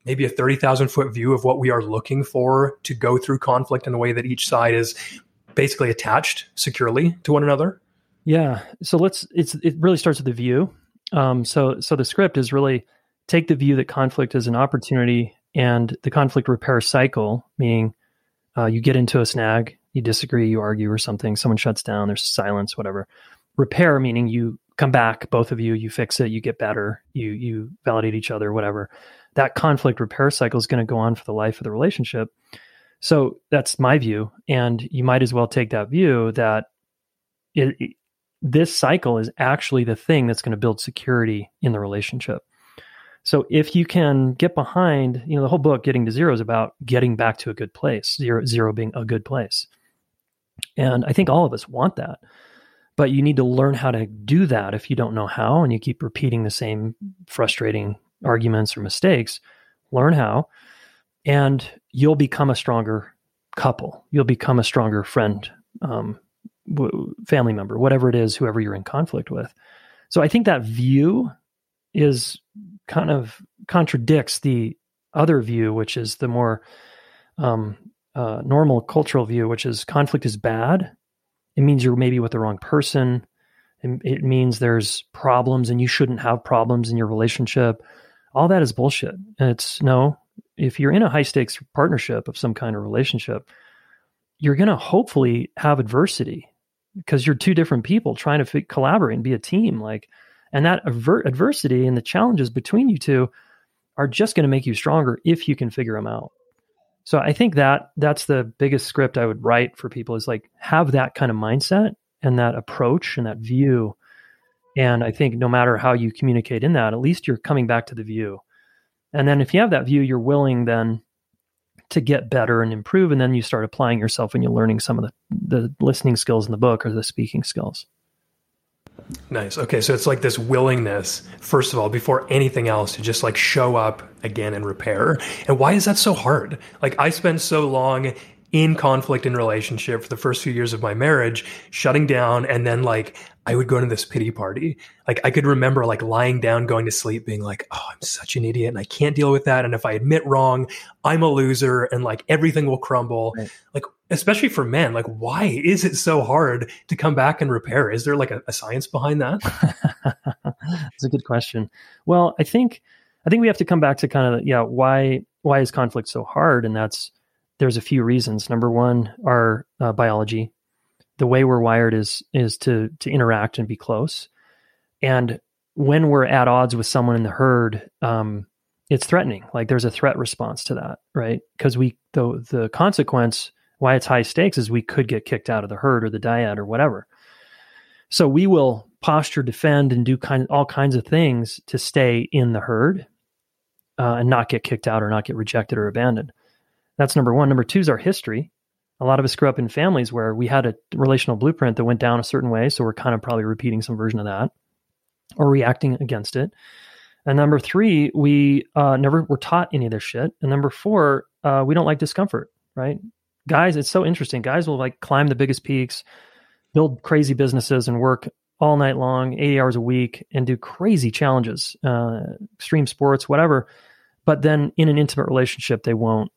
maybe a 30,000 foot view of what we are looking for to go through conflict in a way that each side is basically attached securely to one another? Yeah. So let's it's it really starts with the view. Um, so so the script is really take the view that conflict is an opportunity and the conflict repair cycle, meaning uh, you get into a snag, you disagree, you argue or something, someone shuts down, there's silence, whatever. Repair meaning you come back, both of you, you fix it, you get better, you you validate each other, whatever. That conflict repair cycle is going to go on for the life of the relationship. So that's my view. And you might as well take that view that it, it, this cycle is actually the thing that's going to build security in the relationship. So if you can get behind, you know, the whole book, Getting to Zero, is about getting back to a good place, zero, zero being a good place. And I think all of us want that. but you need to learn how to do that if you don't know how and you keep repeating the same frustrating arguments or mistakes learn how and you'll become a stronger couple you'll become a stronger friend um, w- family member whatever it is whoever you're in conflict with so i think that view is kind of contradicts the other view which is the more um, uh, normal cultural view which is conflict is bad it means you're maybe with the wrong person. It, it means there's problems and you shouldn't have problems in your relationship. All that is bullshit. And it's no, if you're in a high stakes partnership of some kind of relationship, you're going to hopefully have adversity because you're two different people trying to f- collaborate and be a team. Like, and that aver- adversity and the challenges between you two are just going to make you stronger if you can figure them out. So I think that that's the biggest script I would write for people is like have that kind of mindset and that approach and that view. And I think no matter how you communicate in that, at least you're coming back to the view. And then if you have that view, you're willing then to get better and improve. And then you start applying yourself and you're learning some of the, the listening skills in the book or the speaking skills. Nice. Okay, so it's like this willingness, first of all, before anything else, to just like show up again and repair. And why is that so hard? Like I spent so long in conflict in relationship for the first few years of my marriage, shutting down, and then like I would go to this pity party. Like I could remember like lying down, going to sleep, being like, "Oh, I'm such an idiot, and I can't deal with that. And if I admit wrong, I'm a loser, and like everything will crumble." Right. Like especially for men, like why is it so hard to come back and repair? Is there like a, a science behind that? That's a good question. Well, I think I think we have to come back to kind of yeah why why is conflict so hard, and that's there's a few reasons. Number one, our uh, biology, the way we're wired is is to to interact and be close, and when we're at odds with someone in the herd, um, it's threatening. Like there's a threat response to that, right? Because we the the consequence why it's high stakes is we could get kicked out of the herd or the dyad or whatever. So we will posture, defend, and do kind all kinds of things to stay in the herd uh, and not get kicked out or not get rejected or abandoned. That's number one. Number two is our history. A lot of us grew up in families where we had a relational blueprint that went down a certain way. So we're kind of probably repeating some version of that or reacting against it. And number three, we uh, never were taught any of this shit. And number four, uh, we don't like discomfort, right? Guys, it's so interesting. Guys will like climb the biggest peaks, build crazy businesses, and work all night long, 80 hours a week, and do crazy challenges, uh, extreme sports, whatever. But then in an intimate relationship, they won't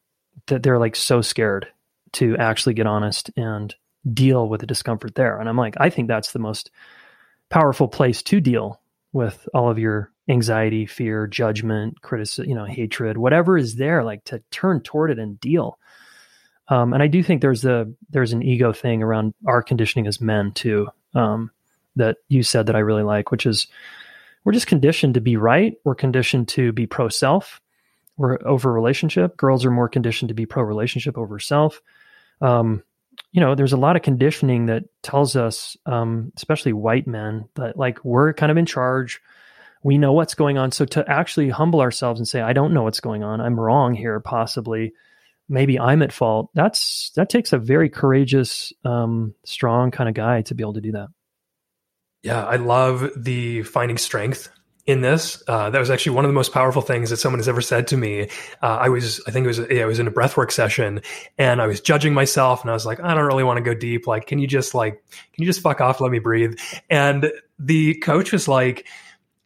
that they're like so scared to actually get honest and deal with the discomfort there. And I'm like, I think that's the most powerful place to deal with all of your anxiety, fear, judgment, criticism, you know, hatred, whatever is there, like to turn toward it and deal. Um, and I do think there's a there's an ego thing around our conditioning as men too um, that you said that I really like, which is we're just conditioned to be right. We're conditioned to be pro self over relationship. Girls are more conditioned to be pro relationship over self. Um, you know, there's a lot of conditioning that tells us, um, especially white men, that like we're kind of in charge. We know what's going on. So to actually humble ourselves and say, I don't know what's going on. I'm wrong here, possibly. Maybe I'm at fault. That's that takes a very courageous, um, strong kind of guy to be able to do that. Yeah, I love the finding strength in this. Uh, that was actually one of the most powerful things that someone has ever said to me. Uh, I was, I think it was, yeah, I was in a breathwork session and I was judging myself and I was like, I don't really want to go deep. Like, can you just like, can you just fuck off? Let me breathe. And the coach was like,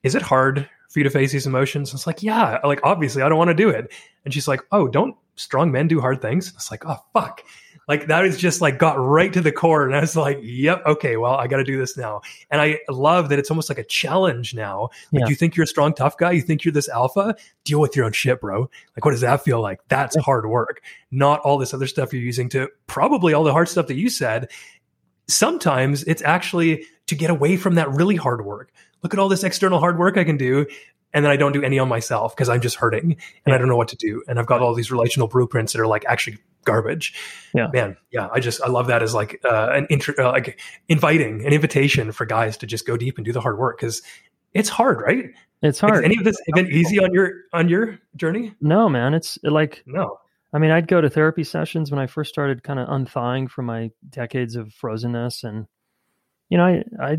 is it hard for you to face these emotions? I was like, yeah, like obviously I don't want to do it. And she's like, oh, don't strong men do hard things? I was like, oh, fuck. Like that is just like got right to the core. And I was like, yep, okay, well, I got to do this now. And I love that it's almost like a challenge now. Like yeah. you think you're a strong, tough guy. You think you're this alpha. Deal with your own shit, bro. Like, what does that feel like? That's hard work. Not all this other stuff you're using to probably all the hard stuff that you said. Sometimes it's actually to get away from that really hard work. Look at all this external hard work I can do and then I don't do any on myself because I'm just hurting and. I don't know what to do. And I've got all these relational blueprints that are like actually garbage. Yeah, man. Yeah, I just I love that as like uh, an intro, uh, like inviting an invitation for guys to just go deep and do the hard work because it's hard, right? It's hard. Has any of this been easy on your on your journey? No, man. It's like no. I mean, I'd go to therapy sessions when I first started kind of unthawing from my decades of frozenness and you know, I I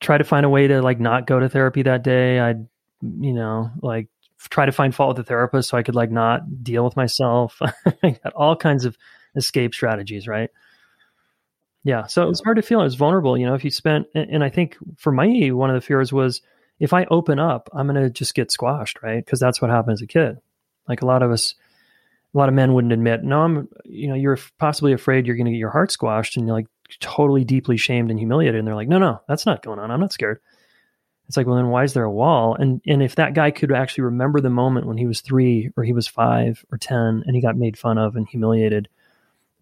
try to find a way to like not go to therapy that day. I'd you know like try to find fault with the therapist so I could like not deal with myself. I got all kinds of escape strategies, right? Yeah. So it was hard to feel. It was vulnerable. You know, if you spent, and I think for me, one of the fears was if I open up, I'm going to just get squashed, right? Because that's what happened as a kid. Like a lot of us, a lot of men wouldn't admit, no, I'm, you know, you're possibly afraid you're going to get your heart squashed and you're like totally deeply shamed and humiliated. And they're like, no, no, that's not going on. I'm not scared. It's like, well, then why is there a wall? And and if that guy could actually remember the moment when he was three or he was five or ten and he got made fun of and humiliated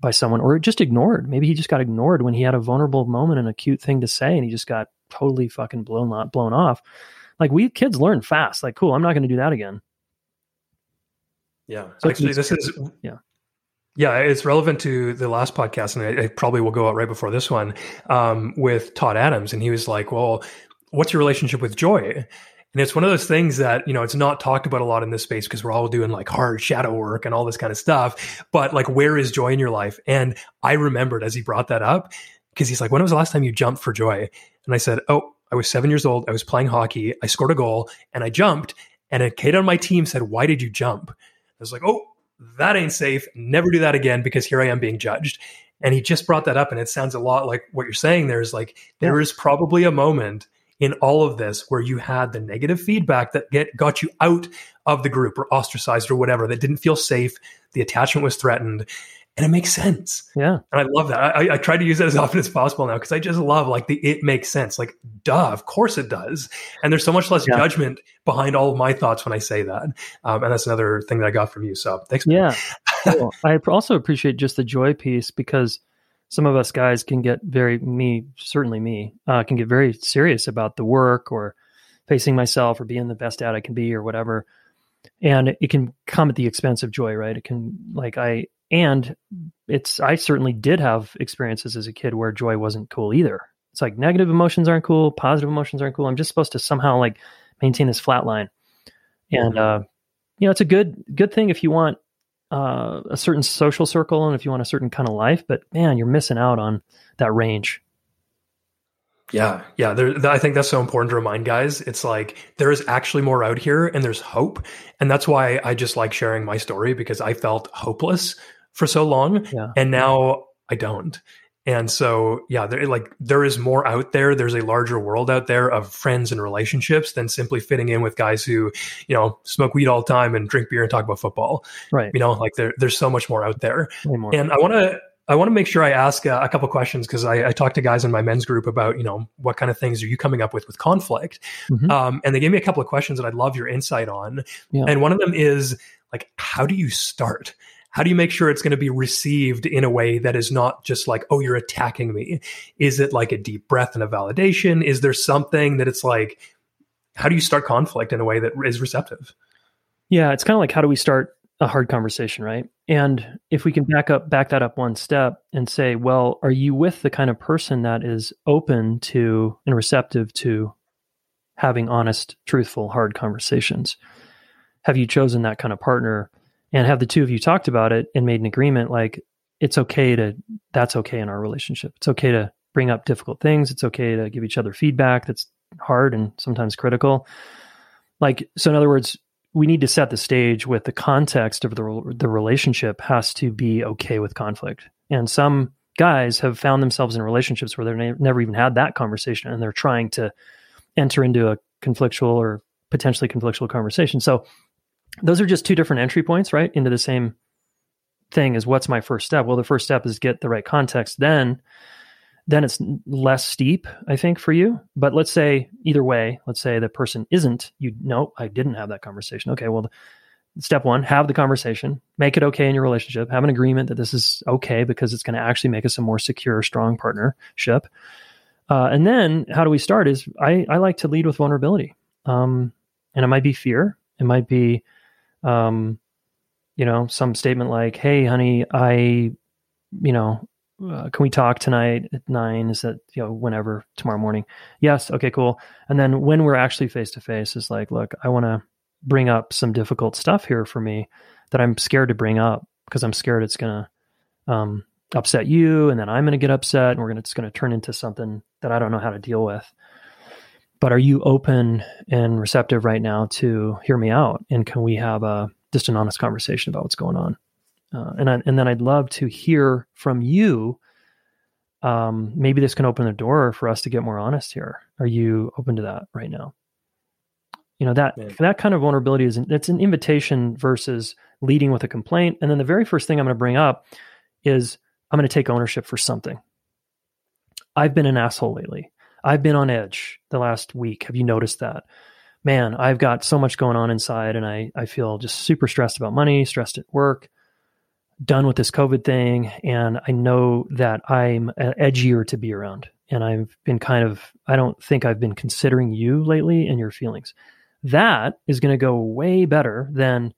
by someone or just ignored, maybe he just got ignored when he had a vulnerable moment and a cute thing to say and he just got totally fucking blown blown off. Like we kids learn fast. Like, cool, I'm not going to do that again. Yeah, so actually, this is yeah. Yeah, it's relevant to the last podcast, and it, probably will go out right before this one um, with Todd Adams. And he was like, "Well, what's your relationship with joy? And it's one of those things that, you know, it's not talked about a lot in this space because we're all doing like hard shadow work and all this kind of stuff. But like, where is joy in your life? And I remembered as he brought that up because he's like, when was the last time you jumped for joy? And I said, oh, I was seven years old. I was playing hockey. I scored a goal and I jumped. And a kid on my team said, why did you jump? I was like, oh, that ain't safe. Never do that again because here I am being judged. And he just brought that up. And it sounds a lot like what you're saying. There's like, there is probably a moment in all of this where you had the negative feedback that get got you out of the group or ostracized or whatever that didn't feel safe the attachment was threatened and it makes sense. Yeah. And i love that. I, I try to use that as often as possible now because i just love like the it makes sense. Like duh of course it does. And there's so much less yeah. judgment behind all of my thoughts when i say that. Um, and that's another thing that i got from you so thanks yeah. Cool. i also appreciate just the joy piece because some of us guys can get very me certainly me uh, can get very serious about the work or facing myself or being the best dad I can be or whatever, and it can come at the expense of joy, right? It can like I and it's I certainly did have experiences as a kid where joy wasn't cool either. It's like negative emotions aren't cool, positive emotions aren't cool. I'm just supposed to somehow like maintain this flat line, and mm-hmm. uh, you know it's a good good thing if you want uh, a certain social circle and if you want a certain kind of life, but man, you're missing out on that range. Yeah, yeah. There, I think that's so important to remind guys. It's like there is actually more out here, and there's hope, and that's why I just like sharing my story because I felt hopeless for so long, yeah. and now I don't. And so, yeah, there like there is more out there. There's a larger world out there of friends and relationships than simply fitting in with guys who, you know, smoke weed all the time and drink beer and talk about football. Right. You know, like there, there's so much more out there. More. And I want to I want to make sure I ask uh, a couple questions because I, I talked to guys in my men's group about you know what kind of things are you coming up with with conflict, mm-hmm. um, and they gave me a couple of questions that I'd love your insight on. Yeah. And one of them is like, how do you start? How do you make sure it's going to be received in a way that is not just like, oh, you're attacking me? Is it like a deep breath and a validation? Is there something that it's like, how do you start conflict in a way that is receptive? Yeah, it's kind of like how do we start a hard conversation, right? And if we can back up, back that up one step and say, well, are you with the kind of person that is open to and receptive to having honest, truthful, hard conversations? Have you chosen that kind of partner and have the two of you talked about it and made an agreement like it's okay to that's okay in our relationship. It's okay to bring up difficult things. It's okay to give each other feedback that's hard and sometimes critical. Like so in other words we need to set the stage with the context of the the relationship has to be okay with conflict. And some guys have found themselves in relationships where they've never even had that conversation and they're trying to enter into a conflictual or potentially conflictual conversation. So those are just two different entry points, right? Into the same thing as what's my first step? Well, the first step is get the right context. Then, then it's less steep, I think, for you. But let's say either way, let's say the person isn't, you know, I didn't have that conversation. Okay, well, step one, have the conversation, make it okay in your relationship, have an agreement that this is okay because it's going to actually make us a more secure, strong partnership. Uh, and then how do we start is I, I like to lead with vulnerability. Um, and it might be fear. It might be um, you know, some statement like, "Hey, honey, I, you know, uh, can we talk tonight at nine? Is that you know whenever tomorrow morning? Yes, okay, cool. And then when we're actually face to face, is like, look, I want to bring up some difficult stuff here for me that I'm scared to bring up because I'm scared it's gonna, um, upset you and then I'm to get upset and we're to, it's to turn into something that I don't know how to deal with. But are you open and receptive right now to hear me out? And can we have a, just an honest conversation about what's going on? Uh, and I, and then I'd love to hear from you. Um, maybe this can open the door for us to get more honest here. Are you open to that right now? You know that Man. that kind of vulnerability is it's an invitation versus leading with a complaint. And then the very first thing I'm going to bring up is I'm going to take ownership for something. I've been an asshole lately. I've been on edge the last week. Have you noticed that? Man, I've got so much going on inside and I, I feel just super stressed about money, stressed at work, done with this COVID thing. And I know that I'm edgier to be around. And I've been kind of, I don't think I've been considering you lately and your feelings. That is going to go way better than,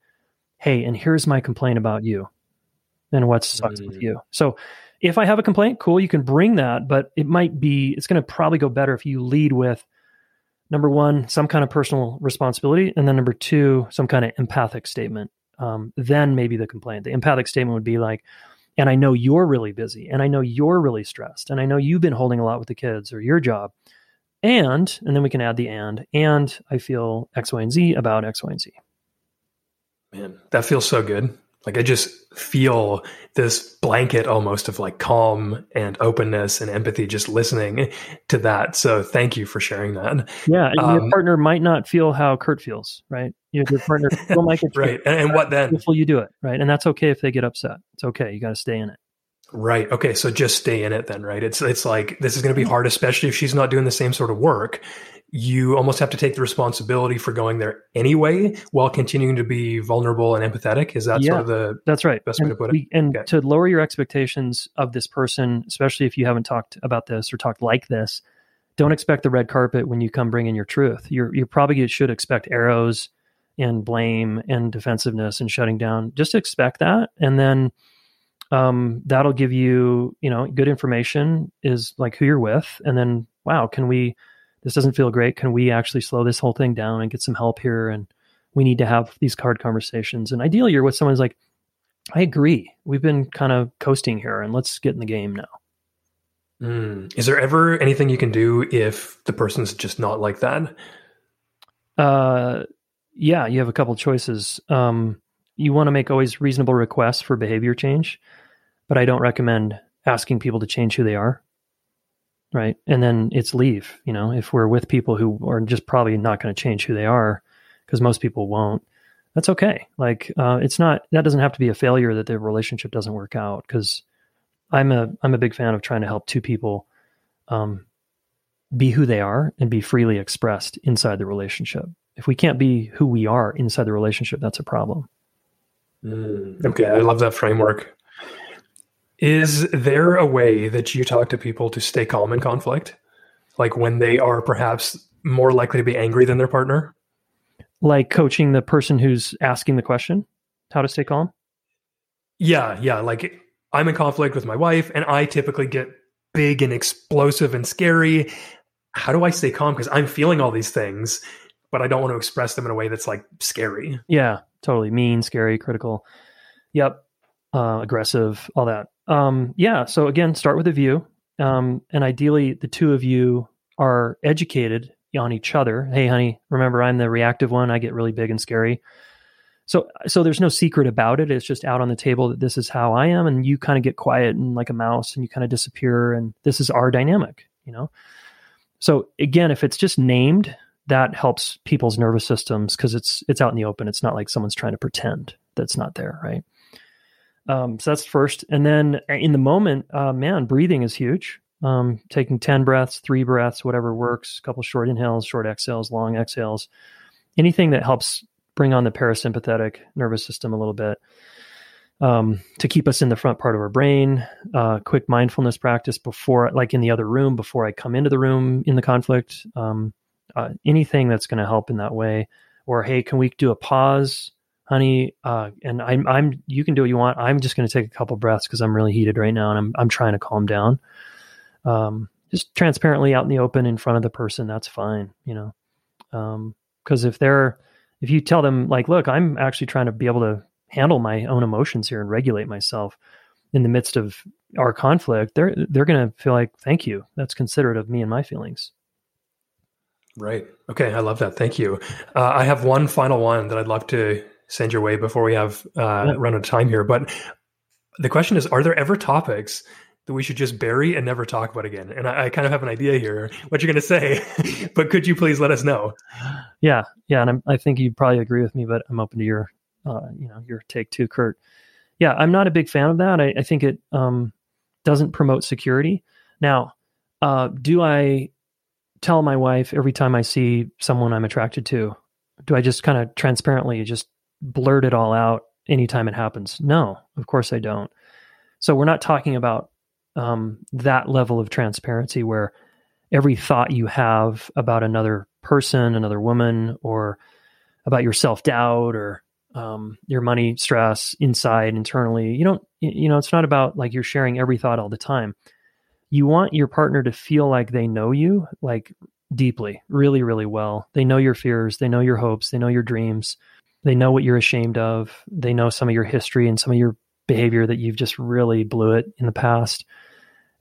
hey, and here's my complaint about you and what sucks mm. with you. So if I have a complaint, cool, you can bring that, but it might be, it's going to probably go better if you lead with number one, some kind of personal responsibility, and then number two, some kind of empathic statement. Um, then maybe the complaint. The empathic statement would be like, and I know you're really busy, and I know you're really stressed, and I know you've been holding a lot with the kids or your job. And, and then we can add the and, and I feel X, Y, and Z about X, Y, and Z. Man, that feels so good. Like I just feel this blanket almost of like calm and openness and empathy just listening to that. So thank you for sharing that. Yeah. Um, your partner might not feel how Kurt feels, right? Your, your partner will like it. right. And, and what then? Will you do it. Right. And that's okay if they get upset. It's okay. You got to stay in it. Right. Okay. So just stay in it then, right? It's it's like this is going to be hard, especially if she's not doing the same sort of work you almost have to take the responsibility for going there anyway while continuing to be vulnerable and empathetic is that yeah, sort of the that's right best and way to put it we, and okay. to lower your expectations of this person especially if you haven't talked about this or talked like this don't expect the red carpet when you come bring in your truth you're you probably should expect arrows and blame and defensiveness and shutting down just expect that and then um, that'll give you you know good information is like who you're with and then wow can we this doesn't feel great. Can we actually slow this whole thing down and get some help here? And we need to have these card conversations. And ideally, you're with someone who's like, I agree. We've been kind of coasting here, and let's get in the game now. Mm. Is there ever anything you can do if the person's just not like that? Uh, yeah, you have a couple choices. Um, you want to make always reasonable requests for behavior change, but I don't recommend asking people to change who they are right? And then it's leave you know? If we're with people who are just probably not going to change who they are because most people won't that's okay. Like uh, it's not that doesn't have to be a failure that the relationship doesn't work out because i'm a i'm a big fan of trying to help two people um, be who they are and be freely expressed inside the relationship. If we can't be who we are inside the relationship that's a problem. Mm, okay i love that framework is there a way that you talk to people to stay calm in conflict? Like when they are perhaps more likely to be angry than their partner? Like coaching the person who's asking the question, how to stay calm? Yeah, yeah. Like I'm in conflict with my wife and I typically get big and explosive and scary. How do I stay calm? Because I'm feeling all these things, but I don't want to express them in a way that's like scary. Yeah, totally. Mean, scary, critical. Yep. Uh, aggressive, all that. Um, yeah. So again, start with a view. Um, and ideally, the two of you are educated on each other. Hey, honey, remember I'm the reactive one. I get really big and scary. So, so there's no secret about it. It's just out on the table that this is how I am, and you kind of get quiet and like a mouse, and you kind of disappear, and this is our dynamic, you know. So again, if it's just named, that helps people's nervous systems because it's it's out in the open. It's not like someone's trying to pretend that's not there, right? Um, so that's first. And then uh, in the moment, uh, man, breathing is huge. Um, taking 10 breaths, three breaths, whatever works, a couple short inhales, short exhales, long exhales, anything that helps bring on the parasympathetic nervous system a little bit um, to keep us in the front part of our brain. Uh, quick mindfulness practice before, like in the other room, before I come into the room in the conflict. Um, uh, anything that's going to help in that way. Or, hey, can we do a pause? Honey, uh, and I'm, I'm, you can do what you want. I'm just going to take a couple breaths because I'm really heated right now and I'm, I'm trying to calm down. Um, just transparently out in the open in front of the person, that's fine, you know. Um, cause if they're, if you tell them like, look, I'm actually trying to be able to handle my own emotions here and regulate myself, in the midst of our conflict, they're they're going to feel like, "Thank you. That's considerate of me and my feelings." Right. Okay. I love that. Thank you. Uh, I have one final one that I'd love to send your way before we have uh, yeah. run out of time here. But the question is: Are there ever topics that we should just bury and never talk about again? And I, I kind of have an idea here what you're going to say, but could you please let us know? Yeah, yeah, and I'm, i think you probably agree with me, but I'm open to your, uh, you know, your take too, Kurt. Yeah, I'm not a big fan of that. I, I think it um, doesn't promote security. Now, uh, do I tell my wife every time I see someone I'm attracted to? Do I just kind of transparently just blurt it all out anytime it happens? No, of course I don't. So we're not talking about um, that level of transparency where every thought you have about another person, another woman, or about your self doubt or um, your money stress inside internally, you don't, you know, it's not about like you're sharing every thought all the time. You want your partner to feel like they know you, like deeply, really, really well. They know your fears, they know your hopes, they know your dreams, they know what you're ashamed of, they know some of your history and some of your behavior that you've just really blew it in the past.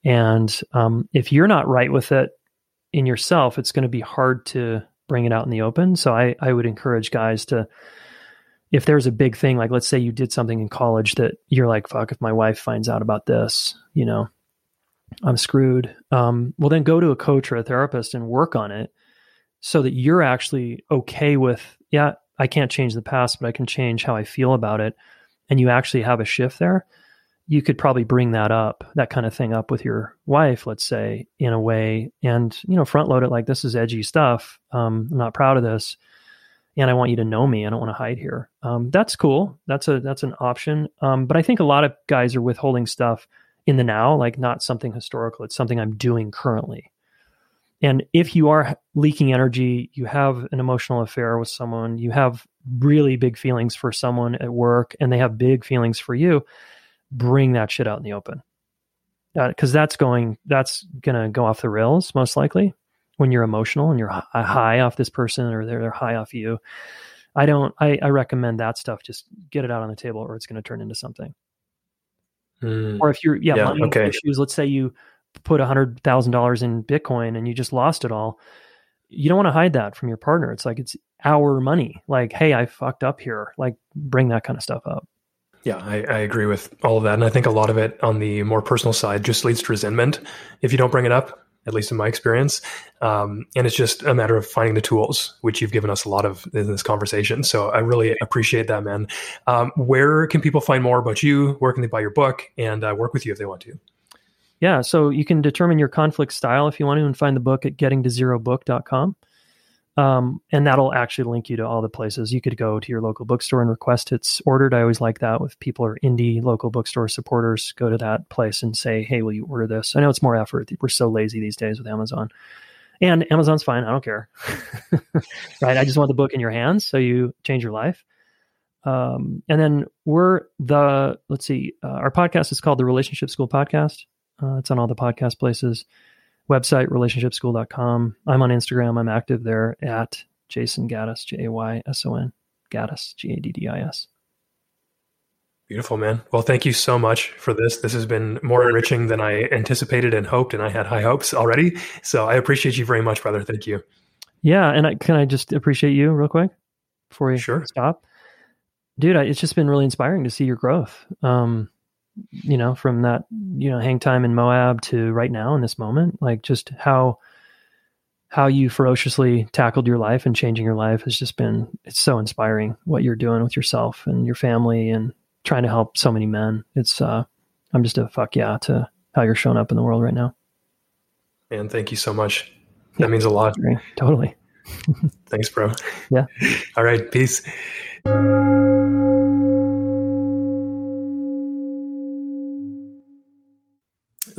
And um, if you're not right with it in yourself, it's going to be hard to bring it out in the open. So I, I would encourage guys to, if there's a big thing, like let's say you did something in college that you're like, fuck, if my wife finds out about this, you know, I'm screwed. Um, well, then go to a coach or a therapist and work on it so that you're actually okay with, yeah, I can't change the past, but I can change how I feel about it. And you actually have a shift there you could probably bring that up, that kind of thing up with your wife, let's say, in a way, and you know, front load it like this is edgy stuff. Um, I'm not proud of this, and I want you to know me. I don't want to hide here. Um, that's cool. That's a that's an option. Um, but I think a lot of guys are withholding stuff in the now, like not something historical. It's something I'm doing currently. And if you are leaking energy, you have an emotional affair with someone, you have really big feelings for someone at work, and they have big feelings for you bring that shit out in the open because uh, that's going that's gonna go off the rails most likely when you're emotional and you're high off this person or they're, they're high off you i don't I, I recommend that stuff just get it out on the table or it's going to turn into something mm. or if you're yeah, yeah money okay. issues let's say you put a hundred thousand dollars in bitcoin and you just lost it all you don't want to hide that from your partner it's like it's our money like hey i fucked up here like bring that kind of stuff up yeah, I, I, agree with all of that. And I think a lot of it on the more personal side just leads to resentment if you don't bring it up, at least in my experience. Um, and it's just a matter of finding the tools, which you've given us a lot of in this conversation. So I really appreciate that, man. Um, where can people find more about you? Where can they buy your book and uh, work with you if they want to? Yeah, so you can determine your conflict style if you want to and find the book at gettingtozerobook.com. Um, and that'll actually link you to all the places. You could go to your local bookstore and request it's ordered. I always like that with people are indie local bookstore supporters. Go to that place and say, "Hey, will you order this?" I know it's more effort. We're so lazy these days with Amazon, and Amazon's fine. I don't care. right? I just want the book in your hands, so you change your life. Um, and then we're the let's see, uh, our podcast is called the Relationship School Podcast. Uh, it's on all the podcast places website, relationshipschool.com. I'm on Instagram. I'm active there at Jayson Gaddis, J A Y S O N, Gaddis, G A D D I S. Beautiful, man. Well, thank you so much for this. This has been more enriching than I anticipated and hoped, and I had high hopes already. So I appreciate you very much, brother. Thank you. Yeah, and I, can I just appreciate you real quick before we sure. stop, dude? I, it's just been really inspiring to see your growth. Um, you know, from that, you know, hang time in Moab to right now in this moment, like just how how you ferociously tackled your life and changing your life has just been it's so inspiring what you're doing with yourself and your family and trying to help so many men. It's uh I'm just a fuck yeah to how you're showing up in the world right now. Man, thank you so much. That yeah, means a lot. Totally. Thanks, bro. Yeah. All right. Peace.